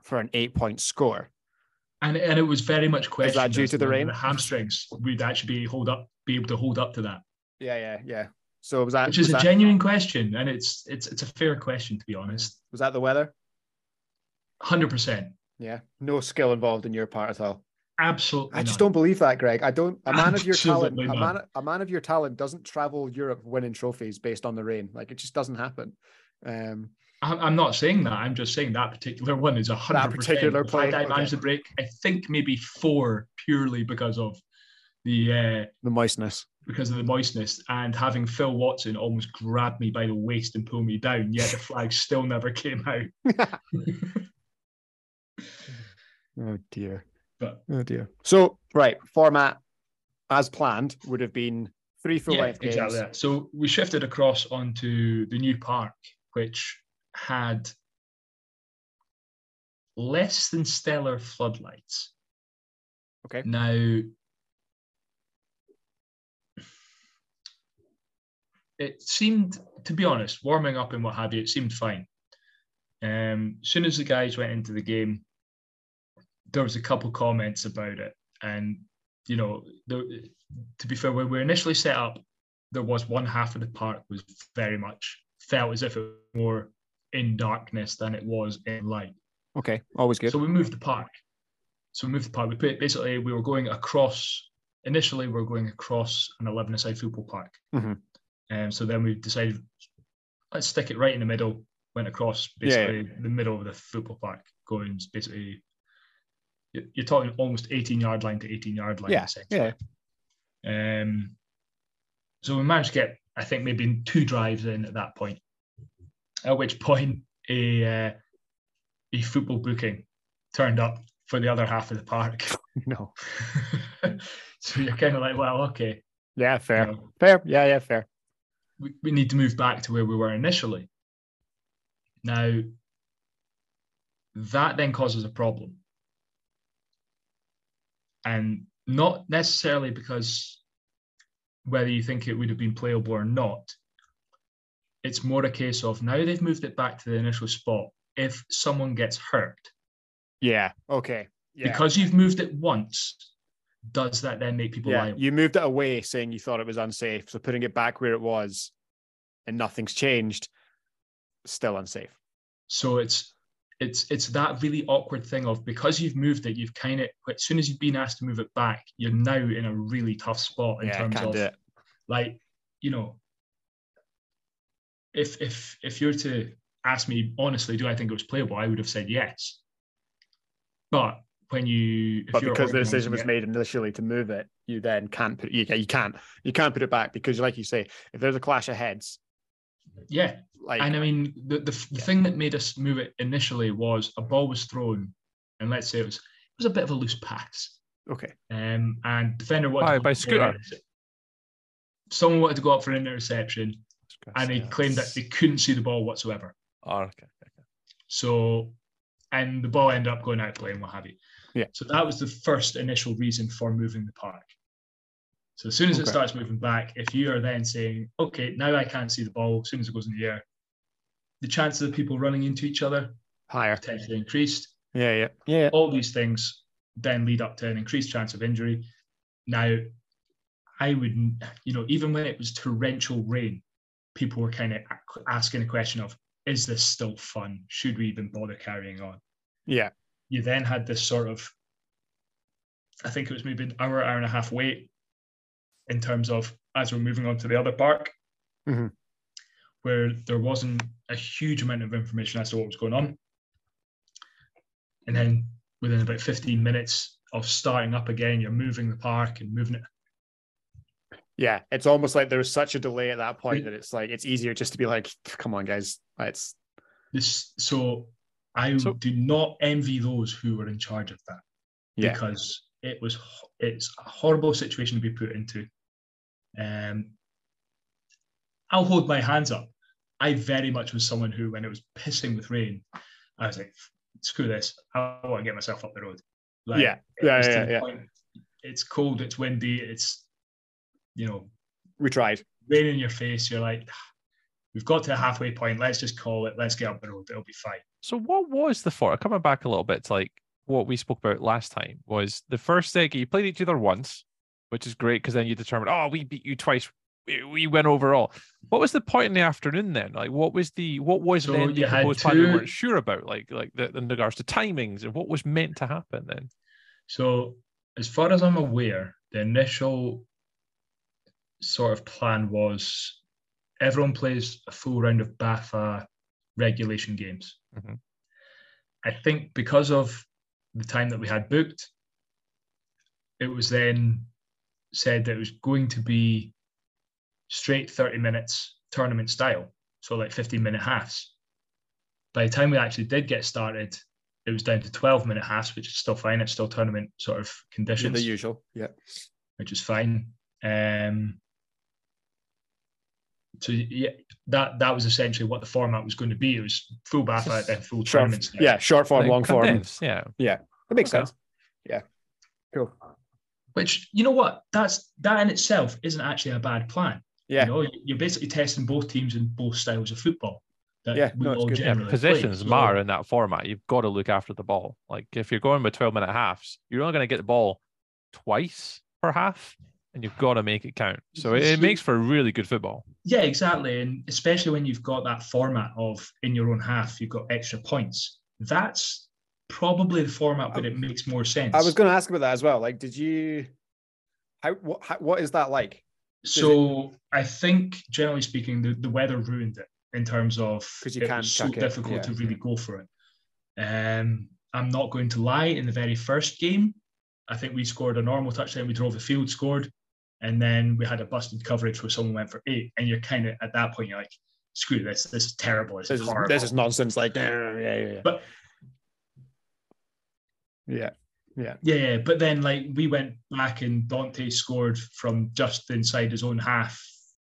for an eight-point score. and and it was very much questioned. that due to the rain? hamstrings would actually be hold up, be able to hold up to that, Yeah, yeah, yeah. So was that which is a that, genuine question, and it's it's it's a fair question to be honest. was that the weather? Hundred percent, Yeah, no skill involved in your part at all. absolutely. I just none. don't believe that, Greg. I don't. A man of your talent, Absolutely a man, a man of your talent doesn't travel Europe winning trophies based on the rain. Like it just doesn't happen. Um, I'm, I'm not saying that. I'm just saying that particular one is a hundred particular play, I managed to break, I think maybe four purely because of the uh, the moistness. because of the moistness and having Phil Watson almost grab me by the waist and pull me down. Yet the flag still never came out. [LAUGHS] [LAUGHS] Oh dear. But Oh dear. So right, format as planned would have been three full yeah, exactly that. So we shifted across onto the new park, which had less than stellar floodlights. Okay. Now, it seemed, to be honest, warming up and what have you, it seemed fine. Um, as soon as the guys went into the game, there was a couple comments about it, and you know, there, to be fair, when we were initially set up, there was one half of the park was very much felt as if it was more in darkness than it was in light. Okay, always good. So we moved the park. So we moved the park. We put basically we were going across. Initially, we were going across an eleven-a-side football park, and so then we decided let's stick it right in the middle. Went across Yeah, yeah. basically the middle of the football park, going basically. You're- talking almost 18 yard line to 18 yard line. Yeah, essentially. Um, so we managed to get, I think, maybe two drives in at that point. At which point, a uh, a football booking turned up for the other half of the park. [LAUGHS] no. [LAUGHS] so you're kind of like, well, okay, Yeah, you fair. know, Fair. Yeah, yeah, fair. we, we need to move back to where we were initially. Now, that then causes a problem. And not necessarily because whether you think it would have been playable or not, it's more a case of now they've moved it back to the initial spot. If someone gets hurt, Yeah. Okay. Yeah. because you've moved it once, does that then make people yeah, liable? you moved it away saying you thought it was unsafe. So putting it back where it was and nothing's changed, still unsafe. So it's it's it's that really awkward thing of because you've moved it, you've kind of as soon as you've been asked to move it back, you're now in a really tough spot in yeah, terms of like you know if if if you're to ask me honestly, do I think it was playable? I would have said yes. But when you if But because the decision was it- made initially to move it, you then can't put you, you can't you can't put it back because like you say if there's a clash of heads Yeah, like and I mean the, the the thing that made us move it initially was a ball was thrown, and let's say it was it was a bit of a loose pass, okay um, and defender wanted By- to by up for an Scooter? Someone wanted to go up for an interception, and they claimed that they couldn't see the ball whatsoever. Oh, okay. So, and the ball ended up going out of play and what have you. Yeah. So that was the first initial reason for moving the park. So as soon as it starts moving back, if you are then saying, okay, now I can't see the ball as soon as it goes in the air, the chances of people running into each other higher potentially increased. yeah yeah yeah All these things then lead up to an increased chance of injury. Now, I would, you know, even when it was torrential rain, people were kind of asking the question of, is this still fun? Should we even bother carrying on? yeah you then had this sort of I think it was maybe an hour, hour and a half wait in terms of as we're moving on to the other park, Mhm. where there wasn't a huge amount of information as to what was going on. And then within about 15 minutes of starting up again, you're moving the park and moving it. yeah it's almost like there's such a delay at that point that it's like it's easier just to be like come on guys it's This so I So- do not envy those who were in charge of that. Yeah. because it was it's a horrible situation to be put into. Um, I'll hold my hands up. I very much was someone who, when it was pissing with rain, I was like, "Screw this! I want to get myself up the road." Like, Yeah. Yeah, was to yeah, the yeah. point- It's cold. It's windy. It's you know we tried rain in your face. You're like, "We've got to a halfway point. Let's just call it. Let's get up the road. It'll be fine." So what was the for? Coming back a little bit to like what we spoke about last time was the first leg you played each other once, which is great because then you determined, oh, we beat you twice. We, we win overall. What was the point in the afternoon then? Like what was the what was So then the proposed plan we weren't sure about, like like the, in regards to timings and what was meant to happen then? So, as far as I'm aware, the initial sort of plan was everyone plays a full round of BAFA regulation games. Mhm. I think because of the time that we had booked, it was then said that it was going to be straight 30 minutes tournament style, so like 15 minute halves. By the time we actually did get started, it was down to 12 minute halves, which is still fine. It's still tournament sort of conditions, the usual yeah which is fine. Um, so yeah, that that was essentially what the format was going to be. It was full BAFA, then full short, tournament. style. yeah short form Like, long form condensed, yeah. that makes Okay. sense yeah cool Which you know what? That's that in itself isn't actually a bad plan. yeah You know, you're basically testing both teams in both styles of football. That Yeah, we no, all good. Yeah, Yeah, positions play. So- matter in that format. You've got to look after the ball. Like if you're going with 12 minute halves, you're only going to get the ball twice per half, and you've got to make it count. So it, it makes for really good football. Yeah, exactly. And especially when you've got that format of in your own half, you've got extra points. That's probably the format where it makes more sense. i was going to ask about that as well like did you how what, how, what is that like so I think generally speaking, the, the weather ruined it in terms of 'Cause you it can't was so it, difficult yeah. to really go for it. Um, I'm not going to lie, in the very first game, I think we scored a normal touchdown, we drove the field, scored, and then we had a busted coverage where someone went for eight. And you're kind of at that point, you're like, screw this, this is terrible. This, this is is horrible. this is nonsense like yeah yeah yeah But yeah yeah Yeah, yeah, but then like we went back and Dante scored from just inside his own half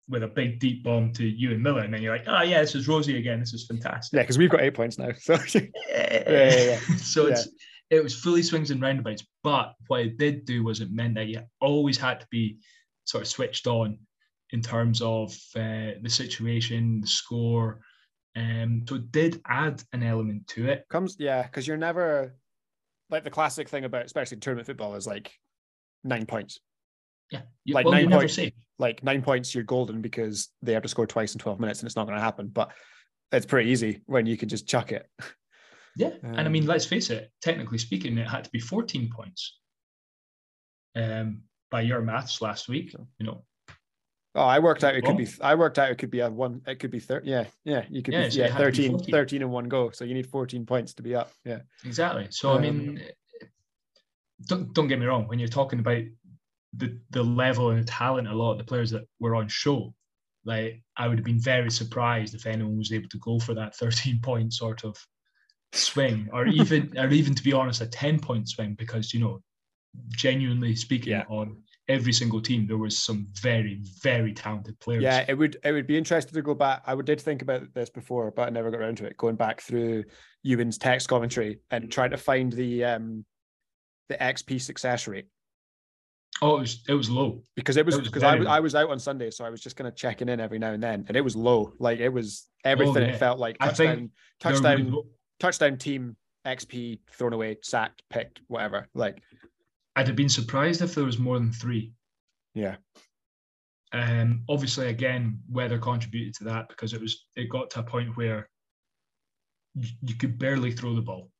with a big deep bomb to you and Miller, and then you're like, oh yeah, this is Rosie again. This is fantastic. yeah because we've got eight points now so yeah, yeah, yeah. [LAUGHS] [LAUGHS] so it's it was fully swings and roundabouts. But what it did do was it meant that you always had to be sort of switched on in terms of uh, the situation, the score. Um, so it did add an element to it. comes yeah because you're never like the classic thing about especially tournament football is like nine points Yeah, you, Like well, nine points. like nine points you're golden because they have to score twice in 12 minutes and it's not going to happen but it's pretty easy when you can just chuck it [LAUGHS] Yeah, and I Um, mean, let's face it. Technically speaking, it had to be 14 points. Um, by your maths last week, you know, oh i worked out it could Wrong. be i worked out it could be a one it could be 30 yeah yeah you could Yeah, be so yeah had to be 13 13 in one go so you need 14 points to be up yeah exactly. So I Um, mean, don't don't get me wrong. When you're talking about the the level and the talent a lot of the players that were on show. Like I would have been very surprised if anyone was able to go for that 13 [LAUGHS] point sort of swing, or even or even to be honest, a 10 point swing, because you know, genuinely speaking, Yeah. on every single team there was some very very talented players. Yeah, it would it would be interesting to go back. I would did think about this before, but I never got around to it. Going back through Ewan's text commentary and trying to find the um the XP success rate Oh, it was it was low. because it was It was because I was. I was out on Sunday, so I was just kind of checking in every now and then, and it was low. Like it was everything. Oh, yeah. It felt like I touchdown, think touchdown, touchdown team, XP thrown away, sacked, picked, whatever. Like I'd have been surprised if there was more than three. yeah, Um, obviously, again, weather contributed to that because it was it got to a point where you, you could barely throw the ball.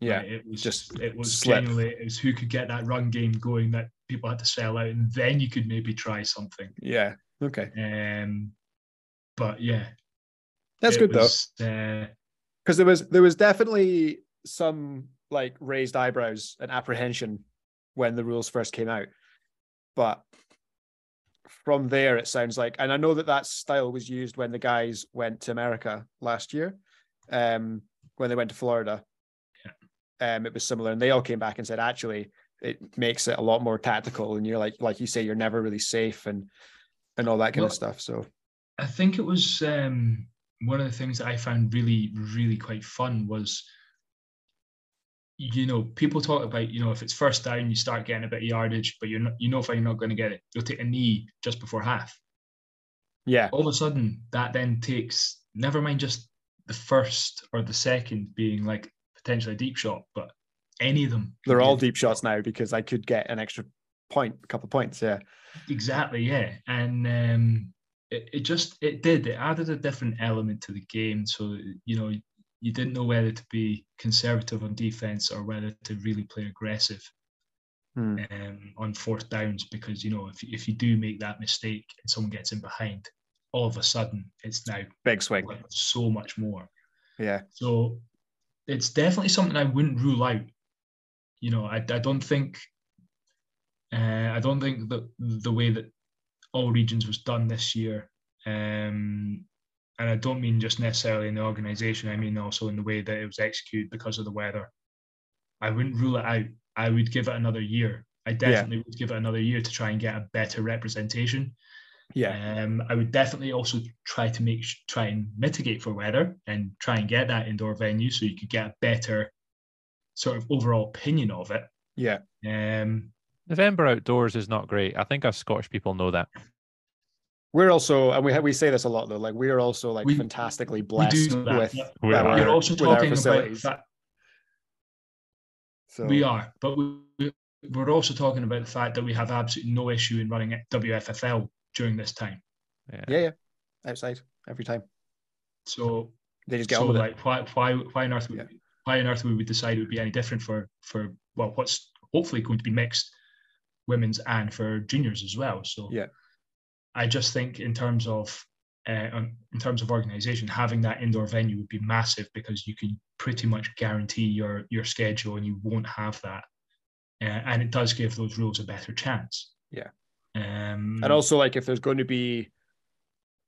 yeah, Like, it was just it was slip. genuinely it was who could get that run game going that people had to sell out, and then you could maybe try something. yeah. Okay, Um, but yeah, that's good though. was, Uh, because there was there was definitely some like raised eyebrows and apprehension when the rules first came out. But from there it sounds like and i know that that style was used when the guys went to america last year um when they went to florida. Um it was similar and they all came back and said actually it makes it a lot more tactical and you're like like you say you're never really safe and and all that kind Well, of stuff so. I think it was um, one of the things that I found really, really quite fun was, you know, people talk about, you know, if it's first down, you start getting a bit of yardage, but you're not, you know, if you're not going to get it, you'll take a knee just before half. yeah All of a sudden, that then takes, never mind just the first or the second being like potentially a deep shot, but any of them. they're all deep shots now because i could get an extra point a couple of points yeah Exactly, yeah, and um, it, it just it did it added a different element to the game. So you know you didn't know whether to be conservative on defense or whether to really play aggressive Hmm. um, on fourth downs because you know if if you do make that mistake and someone gets in behind, all of a sudden it's now big swing like so much more. yeah So it's definitely something I wouldn't rule out. You know, I, I don't think uh, I don't think that the way that all regions was done this year, um, and I don't mean just necessarily in the organisation. I mean also in the way that it was executed because of the weather. I wouldn't rule it out. I would give it another year. I definitely would give it another year to try and get a better representation. yeah Um, I would definitely also try to make try and mitigate for weather and try and get that indoor venue so you could get a better sort of overall opinion of it. yeah Um, November outdoors is not great. I think us Scottish people know that. We're also, and we we say this a lot though. Like we are also like We- fantastically blessed do that. with but We our, are. We're also with talking about that So we are, but we, we- we're also talking about the fact that we have absolutely no issue in running at WFFL during this time. Yeah. yeah, yeah, outside every time So, they just get so on with it. like, why, why, why on earth, would, Yeah. why on earth would we decide it would be any different for, for well, what's hopefully going to be mixed women's and for juniors as well. So, Yeah. I just think in terms of uh, in terms of organization, having that indoor venue would be massive because you can pretty much guarantee your your schedule, and you won't have that. Uh, and it does give those rules a better chance. Yeah. Um, And also, like if there's going to be,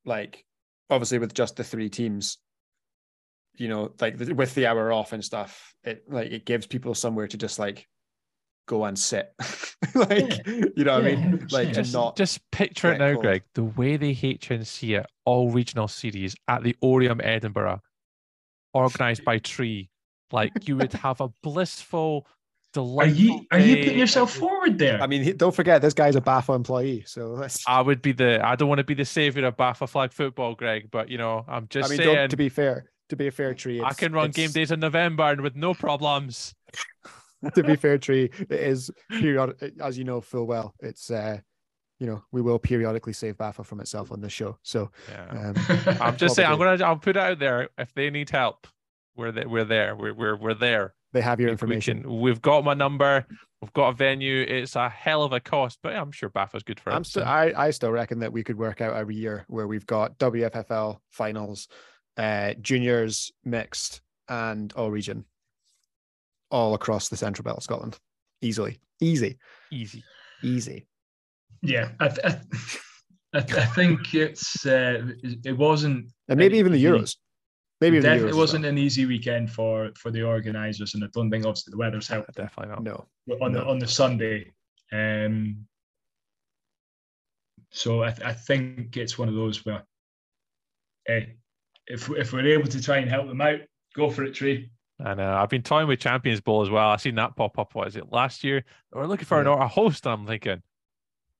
like, obviously with just the three teams, you know, like with the hour off and stuff, it like it gives people somewhere to just like go and sit, [LAUGHS] like you know what I mean, 100%. like and Just, not just picture it now, cold. Greg. The way they HNC it, all regional series at the Oriam Edinburgh, organized by Tree. Like you would have a blissful, are delightful. you are you putting yourself forward there? I mean, don't forget this guy's a BAFA employee, so that's. I would be the. I don't want to be the savior of BAFA flag football, Greg. But you know, I'm I just mean, saying. don't, to be fair, to be a fair tree, I can run game it's- days in November and with no problems. [LAUGHS] [LAUGHS] to be fair, tree, it is periodic, as you know full well. It's uh, you know, we will periodically save BAFA from itself on this show. So Yeah. um, [LAUGHS] I'm just saying. I'm gonna. I'll put it out there. If they need help, we're there. We're there. We're we're we're there. they have your We information. can- we've got my number. We've got a venue. It's a hell of a cost, but I'm sure BAFA's good for it. I'm still, so- I, I still reckon that we could work out every year where we've got WFFL finals, uh, juniors mixed, and all region, all across the central belt of Scotland, easily, easy, easy. easy. Yeah, I, th- I, th- I think it's uh, it wasn't And maybe even the Euros. Maybe even the Euros. definitely wasn't an easy weekend for for the organisers, and I don't think obviously the weather's helped Definitely not. well. No. on the on the Sunday. Um, so I, th- I think it's one of those where, hey, if if we're able to try and help them out, go for it, Tree. I know. Uh, I've been toying with Champions Bowl as well. I've seen that pop up. What is it last year? We're looking for an, Yeah. a host. And I'm thinking,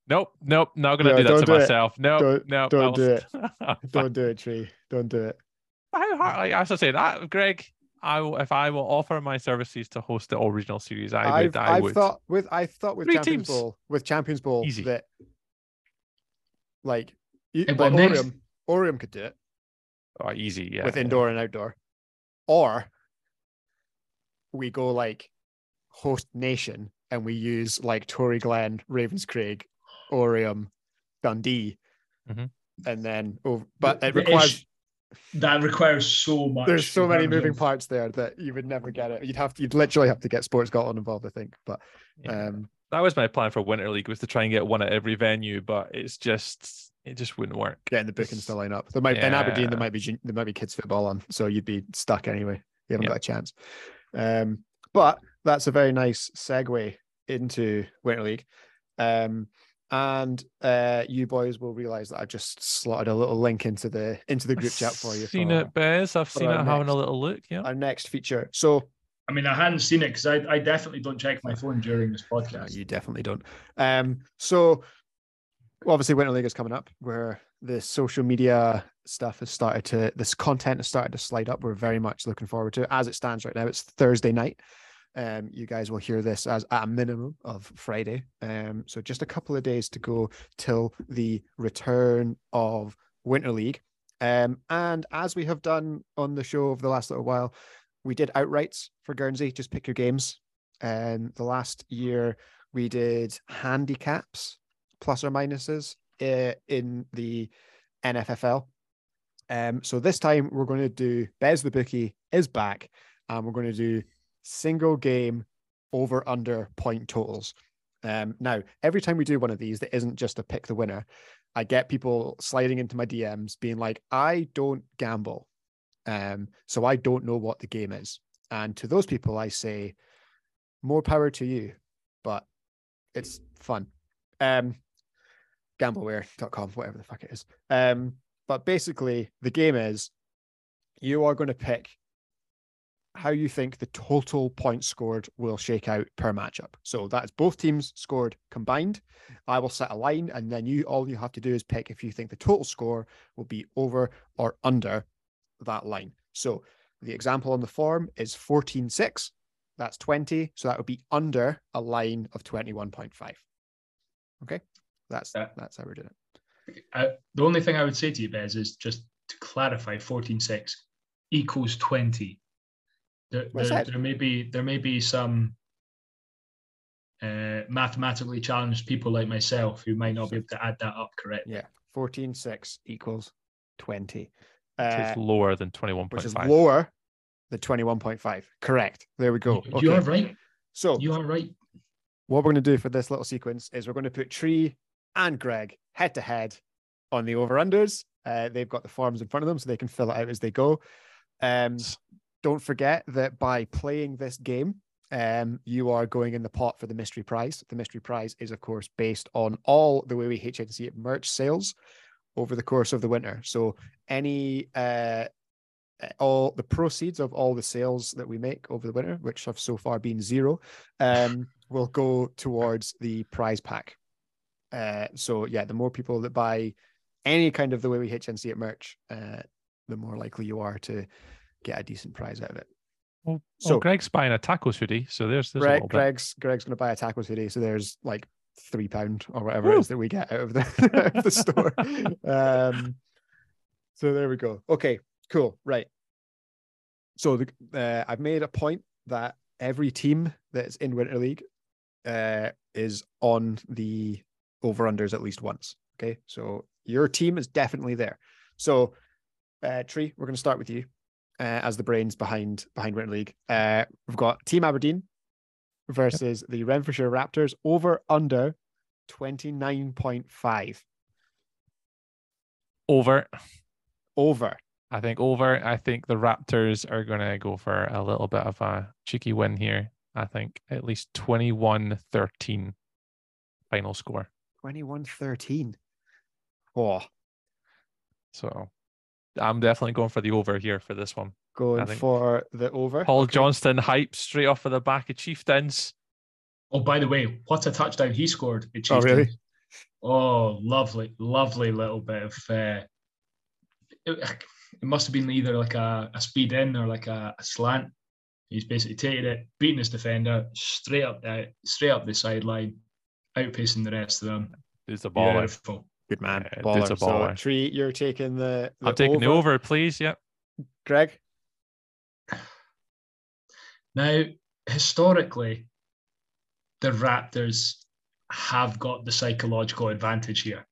nope, nope, not going to No, do that to do myself. No, Don't- no, don't do it. [LAUGHS] Don't do it, Tree. Don't do it. How hard? Like, as I said, I, Greg, I will, if I will offer my services to host the original series, I I've, would. I I've would. thought with I thought with Three Champions teams. Bowl with Champions Bowl Easy. that like you, And like? Oriam, Oriam could do it oh, easy, yeah. with yeah. indoor and outdoor, or we go like host nation and we use like Toryglen, Ravenscraig, Oriam, Dundee, Mhm. and then oh, but it requires that requires so much. there's so many moving parts there that you would never get it. You'd have to you'd literally have to get Sports Scotland involved, I think. But Yeah. um that was my plan for Winter League was to try and get one at every venue, but it's just it just wouldn't work. getting the bookings to line up. There might in Aberdeen there might be there might be kids football on, so you'd be stuck anyway. You haven't Yeah. got a chance. Um, but that's a very nice segue into Winter League. Um, and uh, you boys will realize that I've just slotted a little link into the into the group chat for you. Seen for it, Bez. I've seen our it having a little look. Yeah. Our next feature. So I mean, I hadn't seen it because I, I definitely don't check my phone during this No, podcast. you definitely don't. Um, so obviously Winter League is coming up where the social media stuff has started to this content has started to slide up. We're very much looking forward to it. As it stands right now, it's Thursday night. Um, you guys will hear this as at a minimum of Friday. Um, so just a couple of days to go till the return of Winter League. Um, and as we have done on the show over the last little while, we did outrights for Guernsey. Just pick your games. And the last year we did handicaps, plus or minuses, uh, in the NFFL. Um, so this time we're going to do Bez the bookie is back, and we're going to do single game over under point totals. Um, now, every time we do one of these that isn't just a pick the winner, I get people sliding into my DMs being like, I don't gamble. Um, so I don't know what the game is. And to those people, I say, more power to you, but it's fun. Um, gambleware.com, whatever the fuck it is. Um, but basically, the game is you are going to pick how you think the total points scored will shake out per matchup. So that's both teams scored combined. I will set a line, and then you all you have to do is pick if you think the total score will be over or under that line. So the example on the form is 14.6. That's 20. So that would be under a line of 21.5. Okay. That's Yeah. that's how we're doing it. Uh, the only thing I would say to you, Bez, is just to clarify 14.6 equals 20. There, What's there, that? there may be there may be some uh, mathematically challenged people like myself who might not be able to add that up correctly. Yeah. 14.6 equals 20. Which Uh, is lower than twenty one point five. which is lower than 21.5. Correct. There we go. You- You are right. So You are right. what we're going to do for this little sequence is we're going to put Tree and Greg head to head on the over unders. Uh, they've got the forms in front of them so they can fill it out as they go. Um, don't forget that by playing this game, um, you are going in the pot for the mystery prize. The mystery prize is, of course, based on all the way we HNC it merch sales over the course of the winter. So any uh, all the proceeds of all the sales that we make over the winter, which have so far been zero, um, [LAUGHS] will go towards the prize pack. Uh, so yeah, the more people that buy any kind of the way we HNC it merch, uh, the more likely you are to get a decent prize out of it. Well, So- so Greg's buying a tacos hoodie, so there's there's Greg. Greg's Greg's going to buy a tacos hoodie, so there's like three pound or whatever Woo. it is that we get out of the, [LAUGHS] out of the store. [LAUGHS] Um, so there we go. Okay, cool. Right. So the, uh, I've made a point that every team that's in Winter League uh, is on the over unders at least once. Okay, so your team is definitely there. So, uh, Tree, we're going to start with you uh, as the brains behind behind Winter League. Uh, we've got Team Aberdeen versus the Renfrewshire Raptors over under 29.5. Over. Over. I think over. I think the Raptors are going to go for a little bit of a cheeky win here. I think at least 21 13 final score. 21 13. Oh, So I'm definitely going for the over here for this one. going for the over. Paul Okay. Johnston hype straight off of the back of Chieftains. Oh, by the way, what a touchdown he scored! at Oh, really? Oh, lovely, lovely little bit of. Uh, it, it must have been either like a, a speed in or like a, a slant. He's basically taken it, beating his defender straight up the straight up the sideline, outpacing the rest of them. Who's the baller? Beautiful. Good man. Yeah, baller. dude's a So, baller. Tree, you're taking the, the I'm taking the over, please. Yep. Greg? Now, historically, the Raptors have got the psychological advantage here.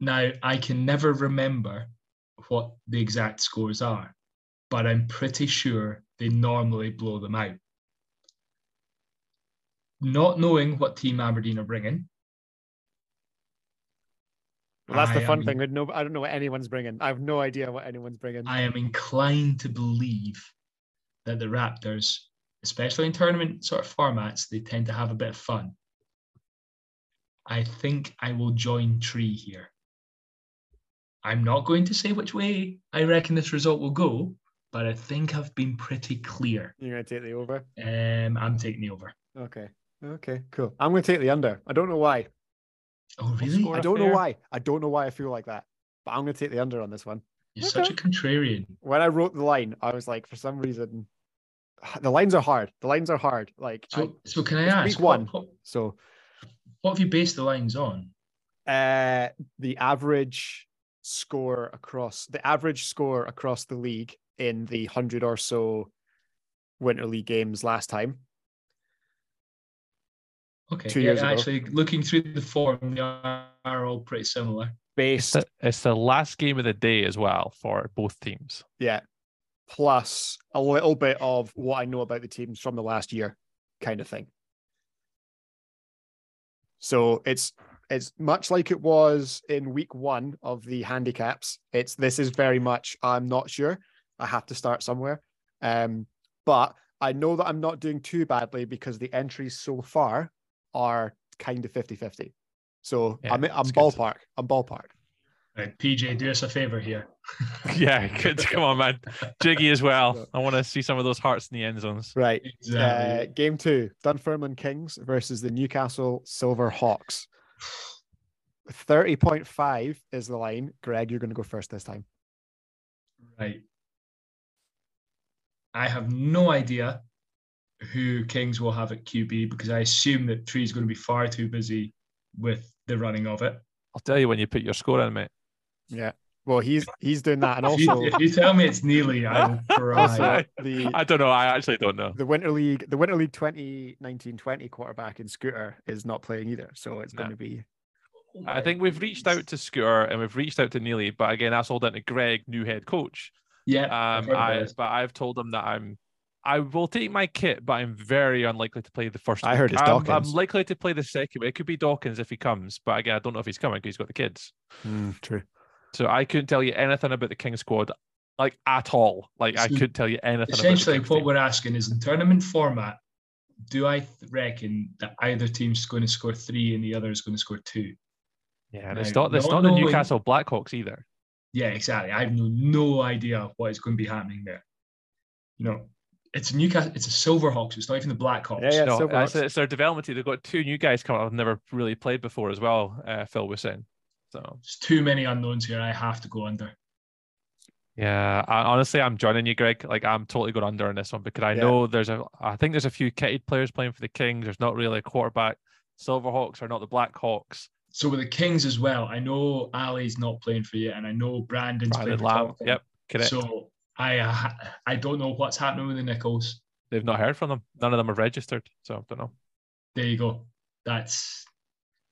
Now, I can never remember what the exact scores are, but I'm pretty sure they normally blow them out. Not knowing what Team Aberdeen are bringing, Well, that's the fun am- thing. I, know, I don't know what anyone's bringing. I have no idea what anyone's bringing. I am inclined to believe that the Raptors, especially in tournament sort of formats, they tend to have a bit of fun. I think I will join Tree here. I'm not going to say which way I reckon this result will go, but I think I've been pretty clear. You're going to take the over? Um, I'm taking the over. Okay. Okay, cool. I'm going to take the under. I don't know why. Oh, really? score? I a don't know why. I don't know why I feel like that. But I'm going to take the under on this one. You're such a contrarian. When I wrote the line, I was like, for some reason, [SIGHS] the lines are hard. The lines are hard. Like, I- So, so can I it's ask, week what, one. what, so what have you based the lines on? uh, the average score across the average score across the league in the hundred or so winter league games last time. Okay, Two yeah, years ago. actually, looking through the form, they are, are all pretty similar. It's Based, the, it's the last game of the day as well for both teams. yeah, plus a little bit of what I know about the teams from the last year, kind of thing. So it's it's much like it was in week one of the handicaps. It's this is very much I'm not sure. I have to start somewhere. Um, but I know that I'm not doing too badly because the entries so far are kind of 50-50. So Yeah, I'm I'm that's good. ballpark. I'm ballpark. Right, PJ, do us a favor here. [LAUGHS] yeah, good. Come on, man. Jiggy as well. [LAUGHS] I want to see some of those hearts in the end zones. Right. Uh, Exactly. game two, Dunfermline Kings versus the Newcastle Silver Hawks. 30.5 is the line. Greg, you're going to go first this time. right. I have no idea who Kings will have at QB because I assume that Tree's going to be far too busy with the running of it. I'll tell you when you put your score in, mate. Yeah. Well, he's he's doing that, and [LAUGHS] also if you tell me it's Neely, [LAUGHS] I will cry. the I don't know. I actually don't know. the Winter League the Winter League 2019-20 quarterback in Scooter is not playing either, so it's going to be I think we've reached out to Scooter and we've reached out to Neely, but again, that's all down to Greg, new head coach. Yeah, Um, I've heard I this. but I've told him that I'm I will take my kit, but I'm very unlikely to play the first. I week. heard it's I'm, I'm likely to play the second. week. It could be Dawkins if he comes, but again, I don't know if he's coming because he's got the kids. Hmm, true. So I couldn't tell you anything about the King squad, like at all. Like I couldn't tell you anything. Essentially, about the what Kings we're asking is in tournament format, do I reckon that either team's going to score three and the other is going to score two? yeah, and it's not. It's not not the knowing- Newcastle Blackhawks either. Yeah, exactly. I have no, no idea what is going to be happening there. You know, it's a Newcastle, it's a Silverhawks. It's not even the Blackhawks. Yeah, yeah. No, Silverhawks. it's, it's their development team. They've got two new guys coming. I've never really played before as well. Uh, Phil was saying. So There's too many unknowns here. I have to go under. Yeah, I, honestly, I'm joining you, Greg. Like, I'm totally going under on this one because I Yeah. know there's a, I think there's a few kitted players playing for the Kings. There's not really a quarterback. Silverhawks are not the Blackhawks. So with the Kings as well, I know Ali's not playing for you, and I know Brandon's Brandon playing for Lamb. Yep, correct. So I uh, I don't know what's happening with the Nichols. They've not heard from them. None of them have registered. So I don't know. There you go. That's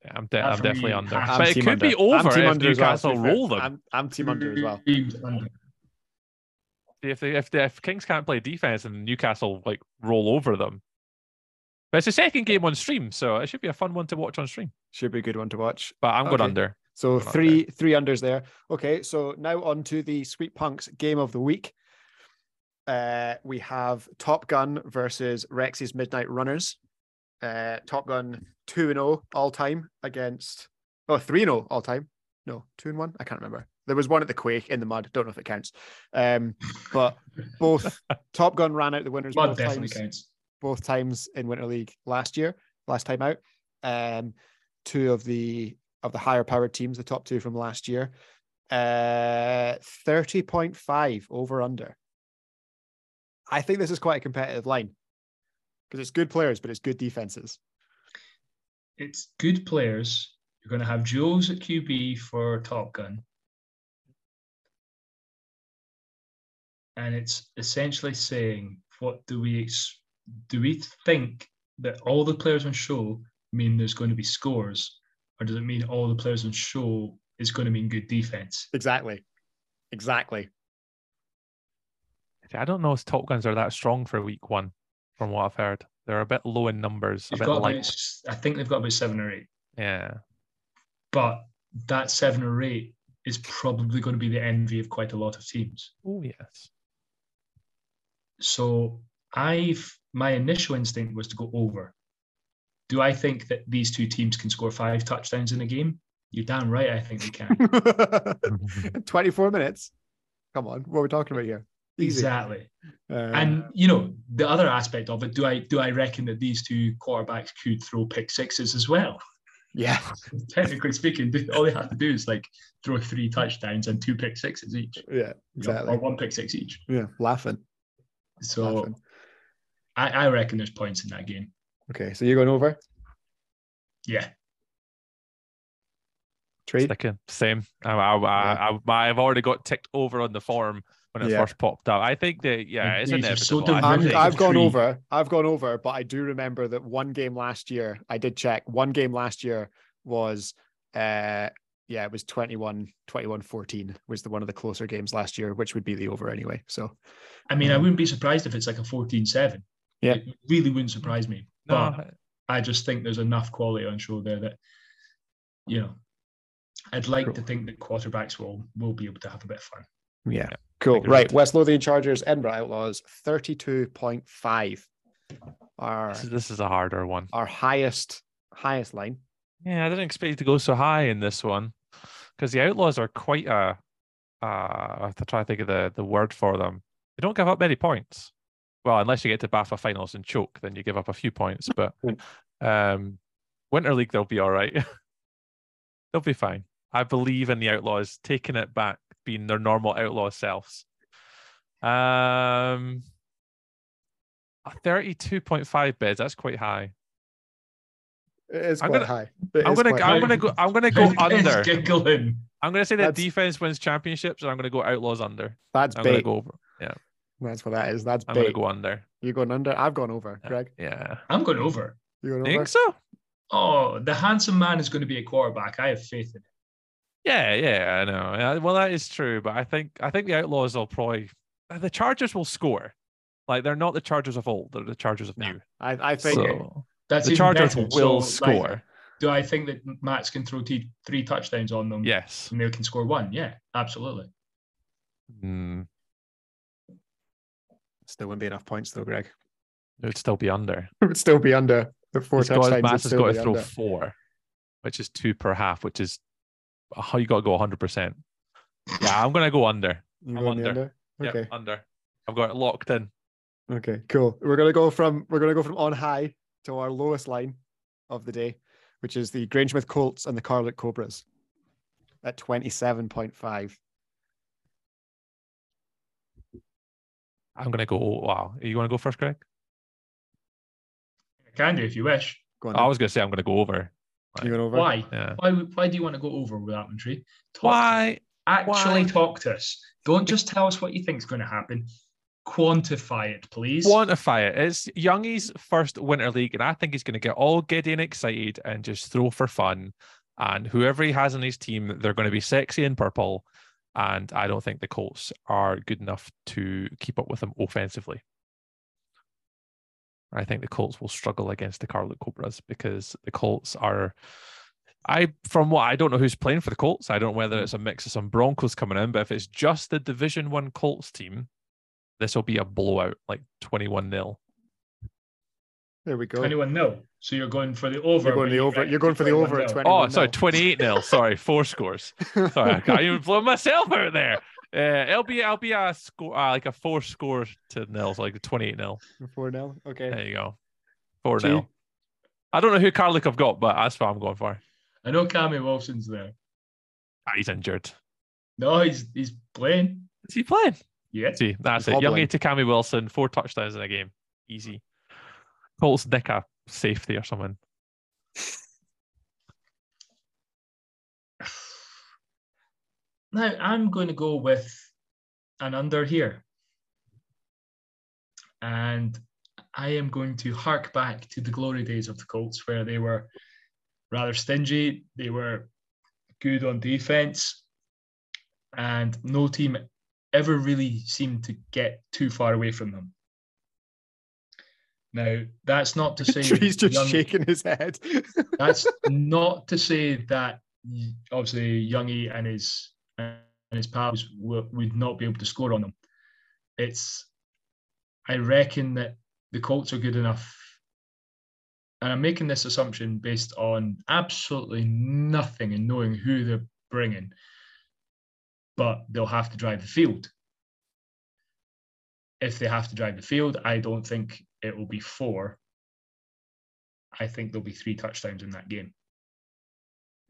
Yeah, I'm, de- That I'm definitely me under. I'm But it could under. be I'm over team if under as well, Newcastle be roll them. I'm, I'm team under as well. Teams under. If they, if they, if Kings can't play defense and Newcastle like roll over them, But it's the second game on stream, so it should be a fun one to watch on stream. Should be a good one to watch. But I'm going under. So three three unders there. Okay, so now on to the Sweet Punks game of the week. Uh, we have Top Gun versus Rex's Midnight Runners. Uh, Top Gun two and zero all time against oh three and zero all time. No, two and one. I can't remember. There was one at the Quake in the mud. Don't know if it counts. Um, but both [LAUGHS] Top Gun ran out the winners Mud both times counts. both times in Winter League last year, last time out. Um, two of the of the higher powered teams, the top two from last year. Uh, 30.5 over under. I think this is quite a competitive line because it's good players, but it's good defenses. It's good players. You're going to have Jules at QB for Top Gun. And it's essentially saying, what do we do we think that all the players on show mean there's going to be scores, or does it mean all the players on show is going to mean good defense? Exactly. Exactly. I don't know if Top Guns are that strong for week one, from what I've heard. They're a bit low in numbers, a They've bit got light. about, I think they've got about seven or eight, Yeah. but that seven or eight is probably going to be the envy of quite a lot of teams. Oh yes. So I've my initial instinct was to go over. Do I think that these two teams can score five touchdowns in a game? You're damn right. I think they can. [LAUGHS] 24 minutes. Come on. What are we talking about here? Easy. exactly. Uh, And you know the other aspect of it. Do I do I reckon that these two quarterbacks could throw pick sixes as well? yeah. [LAUGHS] Technically speaking, all they have to do is like throw three touchdowns and two pick sixes each, Yeah. you know, Exactly. or one pick six each. Yeah. Laughing. So laughing. I, I reckon there's points in that game. Okay. So you're going over? Yeah. Tree? Sticking. Same. I, I, I, I, I've already got ticked over on the form when it Yeah. first popped up. I think that yeah, it's These are so inevitable. I I'm, think terrific. that- I've gone over. I've gone over, but I do remember that one game last year, I did check. One game last year was, uh, yeah, it was 21, 21 14 was the one of the closer games last year, which would be the over anyway. So, I mean, I Um, wouldn't be surprised if it's like a 14-7. Yeah. It really wouldn't surprise me. No, But I just think there's enough quality on show there that, you know, I'd like Cool. to think that quarterbacks will will be able to have a bit of fun. yeah. Yeah, Cool. Right. West Lothian Chargers, Edinburgh Outlaws, 32.5. Our, this is, this is a harder one. our highest, highest line. Yeah, I didn't expect it to go so high in this one because the Outlaws are quite a. Uh, I have to try to think of the, the word for them. They don't give up many points. Well, unless you get to BAFA finals and choke, then you give up a few points. But [LAUGHS] um, Winter League, they'll be all right. [LAUGHS] they'll be fine. I believe in the Outlaws taking it back, being their normal Outlaw selves. Um, thirty-two point five bids. That's quite high. It is I'm quite gonna- high. It I'm gonna, I'm high. gonna go. I'm gonna go [LAUGHS] It's under. giggling. I'm going to say that That's- defense wins championships, and I'm going to go Outlaws under. That's I'm going to bait. go over. Yeah, That's what that is. That's I'm going to go under. You're going under. I've gone over. Greg, Yeah, I'm going over. you're going think so. Oh, the handsome man is going to be a quarterback. I have faith in it. Yeah, yeah, I know. Well, that is true, but I think I think the Outlaws will probably uh, the Chargers will score. Like they're not the Chargers of old; they're the Chargers of No. new. I, I think So That's the Chargers better. will So, like, score. do I think that Mats can throw t- three touchdowns on them? yes. And they can score one. Yeah, absolutely. Mm, Still wouldn't be enough points though, Greg. It would still be under. [LAUGHS] it would still be under. The four it's touchdowns. Mats has got to throw under. four, which is two per half, which is how you got to go 100%. Yeah, I'm going to go under. I'm under. under. Okay. Yep, under. I've got it locked in. Okay, cool. We're going to go from we're going to go from on high to our lowest line of the day, which is the Grangemouth Colts and the Carluke Cobras at 27.5. I'm going to go. Oh, wow, you want to go first, Greg? I can do if you wish. Go on. I was going to say I'm going to go over. You going over? Why? Yeah. Why? Why do you want to go over with that one, Tree? Talk, Why? Actually, why? talk to us. Don't just tell us what you think is going to happen. Quantify it, please. Quantify it. It's Youngie's first Winter League, and I think he's going to get all giddy and excited and just throw for fun. And whoever he has on his team, they're going to be sexy in purple. And I don't think the Colts are good enough to keep up with them offensively. I think the Colts will struggle against the Carluke Cobras because the Colts are. I, from what I don't know who's playing for the Colts. I don't know whether it's a mix of some Broncos coming in, but if it's just the Division One Colts team, this will be a blowout, like twenty-one 0 There we go. 21 0. So you're going for the over. You're going the you over. You're going for the over at 21-0. 20. Oh, sorry, twenty-eight 0 Sorry, four scores. [LAUGHS] Sorry, I can't even blow myself out there. Uh, it'll be, I'll be a score, uh, like a four score to nil, so like twenty-eight 0 Four nil. Okay. There you go, four Gee. 0 I don't know who Carluke I've got, but that's what I'm going for. I know Cammy Wilson's there. Ah, he's injured. No, he's he's playing. Is he playing? Yeah. See, that's He's it. Young hobbling. A to Cammy Wilson, four touchdowns in a game. Easy. Colts nick a safety or something. [SIGHS] Now I'm going to go with an under here. And I am going to hark back to the glory days of the Colts where they were rather stingy. They were good on defense. And no team ever really seemed to get too far away from them. Now, that's not to [LAUGHS] say He's just young- shaking his head. [LAUGHS] that's not to say that obviously Youngie and his and his pals would not be able to score on them. It's I reckon that the Colts are good enough, and I'm making this assumption based on absolutely nothing and knowing who they're bringing, but they'll have to drive the field. If they have to drive the field, I don't think it will be four. I think there'll be three touchdowns in that game.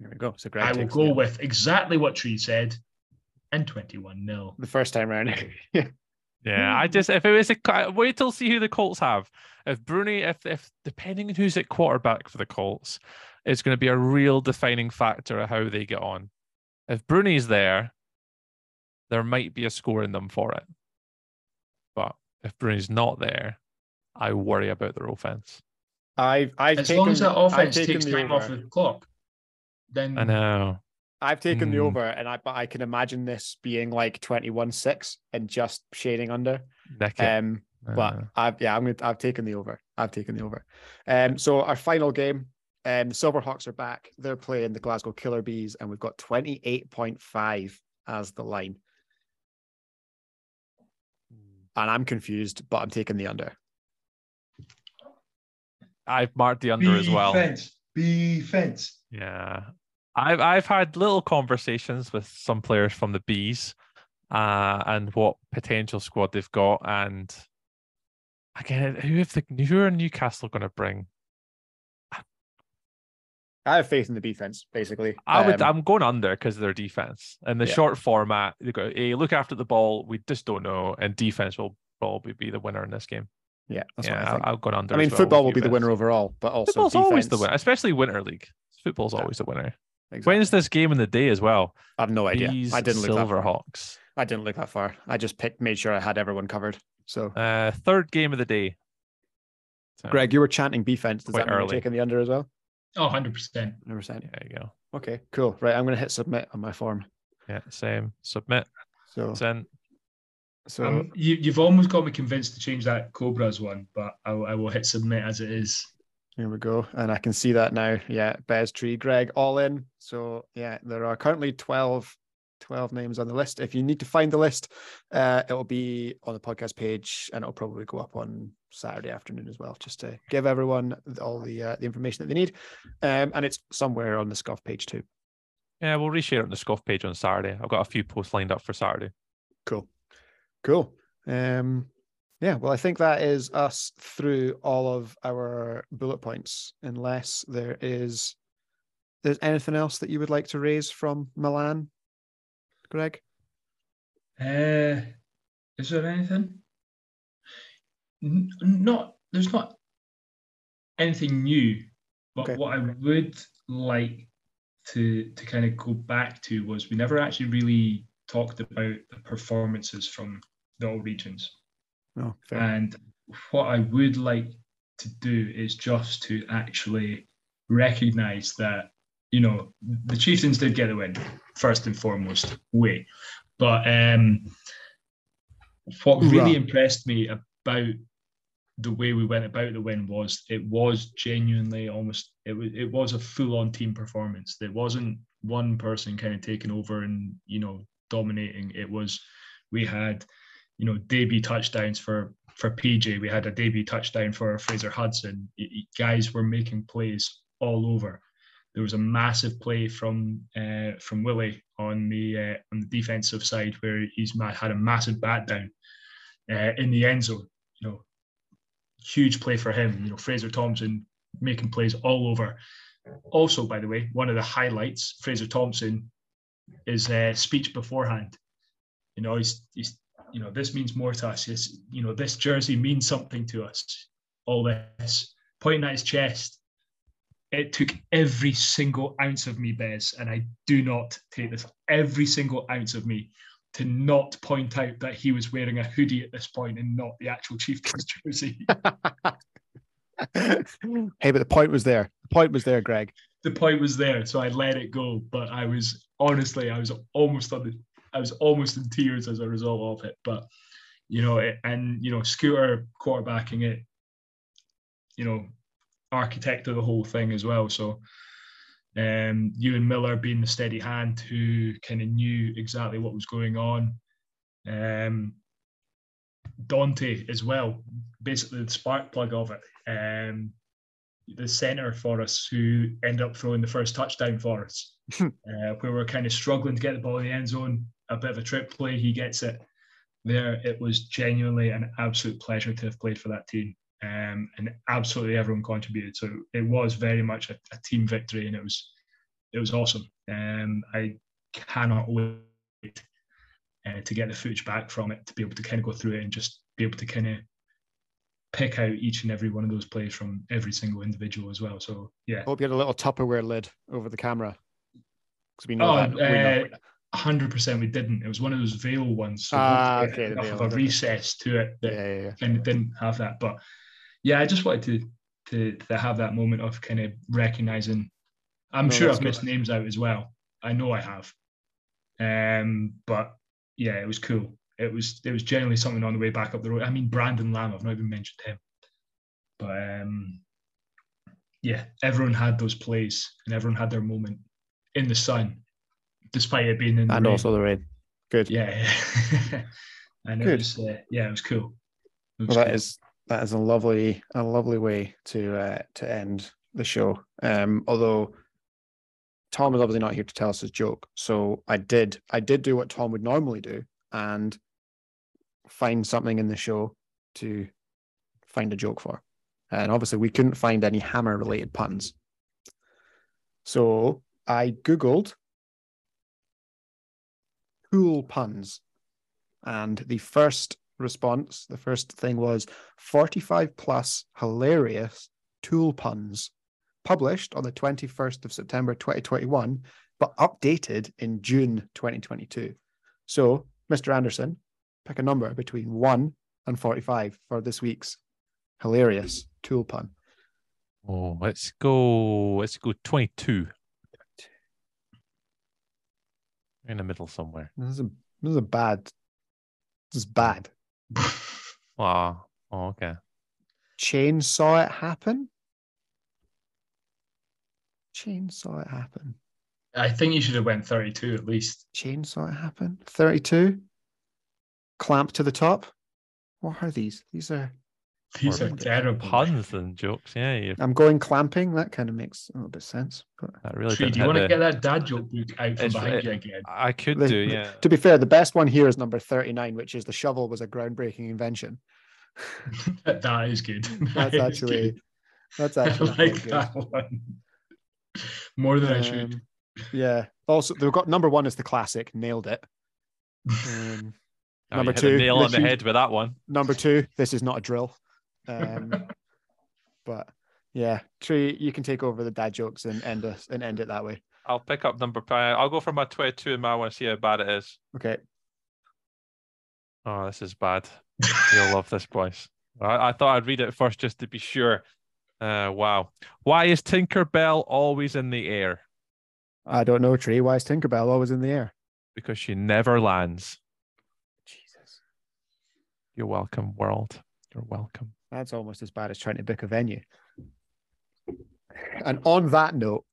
There we go. So Greg I will go the- with exactly what Tree said and 21 0. the first time round. [LAUGHS] yeah. Yeah, I just if it was a wait till see who the Colts have. If Bruni, if if depending on who's at quarterback for the Colts, it's going to be a real defining factor of how they get on. If Bruni's there, there might be a score in them for it. But if Bruni's not there, I worry about their offense. I've I've As taken long as that offense takes the time off over. the clock, then I know. I've taken the Hmm. over, and I but I can imagine this being like twenty one six and just shading under. Nick it. Um, but Uh, I've yeah, I'm gonna I've taken the over. I've taken the over. Um, so our final game, um, the Silverhawks are back. They're playing the Glasgow Killer Bees, and we've got twenty eight point five as the line. And I'm confused, but I'm taking the under. I've marked the under as well. Defense. Defense. Yeah. I've I've had little conversations with some players from the bees uh and what potential squad they've got and again who have the who are Newcastle gonna bring? I have faith in the defense, basically. I would Um, I'm going under because of their defense. In the Yeah. short format, they go a look after the ball, we just don't know, and defense will probably be the winner in this game. Yeah, that's what yeah, I I'll, think. I'll go under. I mean, as well football will be the winner overall, but also Football's always the winner, especially Winter League. Football's Yeah. always the winner. Exactly. When's this game in the day as well? I have no idea. Bees, I didn't look that far. Silverhawks. I didn't look that far. I just picked, made sure I had everyone covered. So, Uh, third game of the day. So, Greg, you were chanting defense. Does Quite that mean you're early. taking the under as well? Oh, 100%. 100%. There you go. Okay, cool. Right, I'm going to hit submit on my form. Yeah, same. Submit. So, Send. So Um, you, you've almost got me convinced to change that Cobras one, but I, I will hit submit as it is. here we go. And I can see that now. Yeah, Bez Tree, Greg, all in. So, yeah, there are currently 12, 12 names on the list. If you need to find the list, uh, it'll be on the podcast page and it'll probably go up on Saturday afternoon as well, just to give everyone all the uh, the information that they need. Um, and it's somewhere on the Scuff page too. Yeah, we'll reshare it on the Scuff page on Saturday. I've got a few posts lined up for Saturday. Cool. Cool. Um yeah, well I think that is us through all of our bullet points, unless there is there's anything else that you would like to raise from Milan, Greg? Uh, is there anything? N- not, there's not anything new, but Okay. what I would like to to kind of go back to was we never actually really talked about the performances from the all regions. Fair. And what I would like to do is just to actually recognize that, you know, the Chieftains did get a win, first and foremost, way. But um, what really impressed me about the way we went about the win was it was genuinely almost it was it was a full on team performance. There wasn't one person kind of taking over and you know dominating. It was we had you know debut touchdowns for for PJ. We had a debut touchdown for Fraser Hudson. Guys were making plays all over. There was a massive play from uh, from Willie on the uh, on the defensive side where he's had a massive bat down uh, in the end zone. You know, huge play for him. You know, Fraser Thompson making plays all over. Also, by the way, one of the highlights, Fraser Thompson, is uh, speech beforehand. You know, he's, he's you know, this means more to us. It's, you know, this jersey means something to us. All this pointing at his chest. It took every single ounce of me, Bez, and I do not take this. Every single ounce of me to not point out that he was wearing a hoodie at this point and not the actual Chieftains jersey. [LAUGHS] hey, but the point was there. The point was there, Greg. The point was there, so I let it go. But I was honestly, I was almost on the, I was almost in tears as a result of it. But you know, it, and you know, Scooter quarterbacking it, you know, architect of the whole thing as well. So um, Ewan Miller being the steady hand who kind of knew exactly what was going on. Um, Dante as well, basically the spark plug of it. Um, the centre for us who ended up throwing the first touchdown for us, uh, where we're kind of struggling to get the ball in the end zone. A bit of a trip play, he gets it there. It was genuinely an absolute pleasure to have played for that team um, and absolutely everyone contributed. So it was very much a, a team victory, and it was it was awesome. Um, I cannot wait uh, to get the footage back from it to be able to kind of go through it and just be able to kind of pick out each and every one of those plays from every single individual as well. So yeah, hope you had a little Tupperware lid over the camera because we know oh, that. We know. Uh, hundred percent we didn't. It was one of those veil ones. So ah, okay. Enough of a recess to it that yeah, yeah, yeah. kind of didn't have that. But yeah, I just wanted to to to have that moment of kind of recognizing. I'm No, sure I've missed names out as well. I know I have. Um, but yeah, it was cool. It was it was generally something on the way back up the road. I mean, Brandon Lamb. I've not even mentioned him. But um, yeah, everyone had those plays and everyone had their moment in the sun, despite it being in the And rain. also the rain. Good. yeah, and [LAUGHS] it Good. was uh, yeah, it was cool. It was Well, that cool. is that is a lovely a lovely way to uh, to end the show. Um, although Tom is obviously not here to tell us his joke, so I did I did do what Tom would normally do and find something in the show to find a joke for, and obviously we couldn't find any hammer related puns. So I googled cool puns, and the first response, the first thing was 45 plus hilarious tool puns, published on the 21st of September 2021, but updated in June 2022. So, Mr. Anderson, pick a number between 1 and 45 for this week's hilarious tool pun. Oh, let's go. Let's go 22. In the middle somewhere. This is a, this is a bad, this is bad. Wow. [LAUGHS] Ah, oh, okay. Chainsaw it happen? Chainsaw it happen. I think you should have went 32 at least. chainsaw it happen 32 clamp to the top what are these these are These are terrible. Puns and jokes. Yeah, you, i'm going clamping that kind of makes a little bit of sense but that really Tree, do you want to get that dad joke book out from It's- behind it- you again? I could The- do, the- yeah. to be fair the best one here is number 39 which is the shovel was a groundbreaking invention [LAUGHS] that is good. [LAUGHS] that's That is actually good. that's [LAUGHS] I actually like good. that one more than I should. Um, yeah also they've got number one is the classic nailed it um, Oh, number you hit two, the nail on the is- head with that one. number two this is not a drill um, [LAUGHS] but yeah tree you can take over the dad jokes and end us and end it that way I'll pick up number. five. I'll go for my 22 and I want to see how bad it is. okay Oh, this is bad. You'll love this, boys. [LAUGHS] I, I thought I'd read it first just to be sure. Uh, wow. Why is Tinkerbell always in the air? I don't know, Tree. Why is Tinkerbell always in the air? Because she never lands. Jesus. You're welcome, world. You're welcome. That's almost as bad as trying to book a venue. And on that note,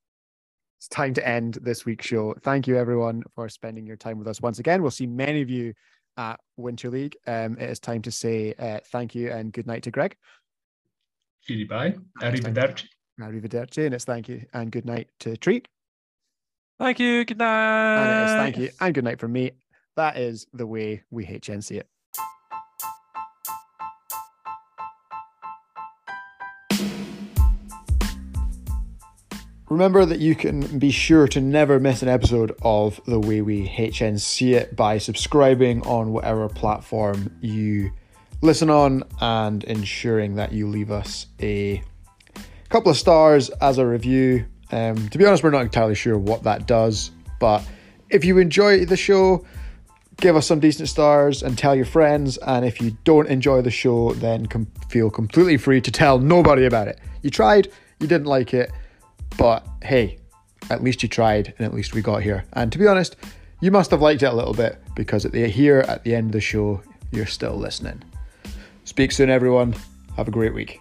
it's time to end this week's show. Thank you, everyone, for spending your time with us once again. We'll see many of you at Winter League. Um, it is time to say uh, thank you and good night to Greg. Bye. Arrivederci. Arrivederci, and it's thank you and good night to Treat. Thank you. Good night. And it is thank you and good night from me. That is the way we HNC it. Remember that you can be sure to never miss an episode of The Way We HNC It by subscribing on whatever platform you listen on and ensuring that you leave us a couple of stars as a review. Um, to be honest, we're not entirely sure what that does, but if you enjoy the show, give us some decent stars and tell your friends. And if you don't enjoy the show, then com- feel completely free to tell nobody about it. You tried, you didn't like it but hey, at least you tried and at least we got here. And to be honest, you must have liked it a little bit because at the here at the end of the show, you're still listening. Speak soon, everyone. Have a great week.